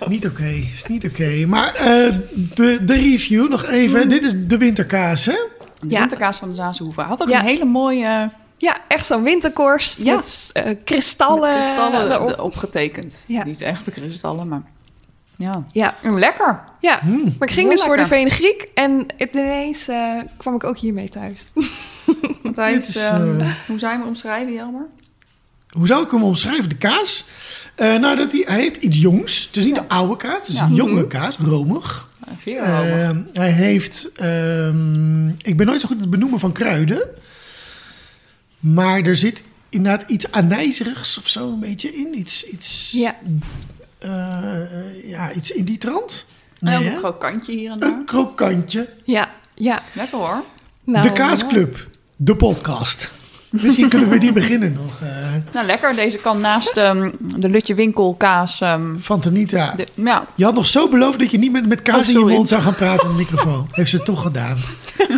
Niet oké, is niet oké. Maar eh, de, de review nog even. Dit is de winterkaas, hè? De Ja. winterkaas van de Zaanse Hoeve. Had ook Ja. een hele mooie Ja, echt zo'n winterkorst Ja. met eh, kristallen, kristallen erop. erop getekend. Ja. Niet echte kristallen, maar ja. Ja, Mm, Lekker. ja. Hmm. maar ik ging Heel dus voor de lekker. Venegriek en ineens eh, kwam ik ook hiermee thuis. *laughs* Want hij Dit is, ehm, eh, hoe zou je hem omschrijven, Jelmer? Hoe zou ik hem omschrijven? De kaas? Eh, nou, dat hij, hij heeft iets jongs. Het is niet Ja. een oude kaas. Het is Ja. een jonge kaas, romig. Veel Eh, hij heeft... ehm, ik ben nooit zo goed in het benoemen van kruiden. Maar er zit inderdaad iets anijzerigs of zo een beetje in. Iets, iets, Ja. Eh, ja, iets in die trant. Nee, een hè? krokantje hier en daar. Een krokantje. Ja, ja. Lekker hoor. Nou, de Kaasclub. De podcast. Misschien kunnen we die beginnen nog. eh, Nou, lekker. Deze kan naast ehm, de Lutje Winkel kaas... ehm, van Tanita. de, ja, Je had nog zo beloofd dat je niet meer met kaas Oh, in je mond zou gaan praten in de microfoon. *laughs* Heeft ze toch gedaan.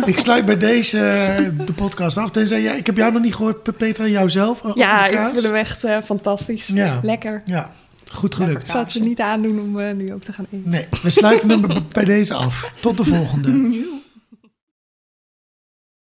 ik sluit bij deze eh, de podcast af. Tenzij jij, ik heb jou nog niet gehoord, Pe- Petra, jouzelf over Ja, de ik vind hem echt fantastisch. Ja. Lekker. Ja, goed gelukt. Ik het er niet aandoen om eh, nu ook te gaan eten. Nee, we sluiten hem bij deze af. Tot de volgende. *laughs*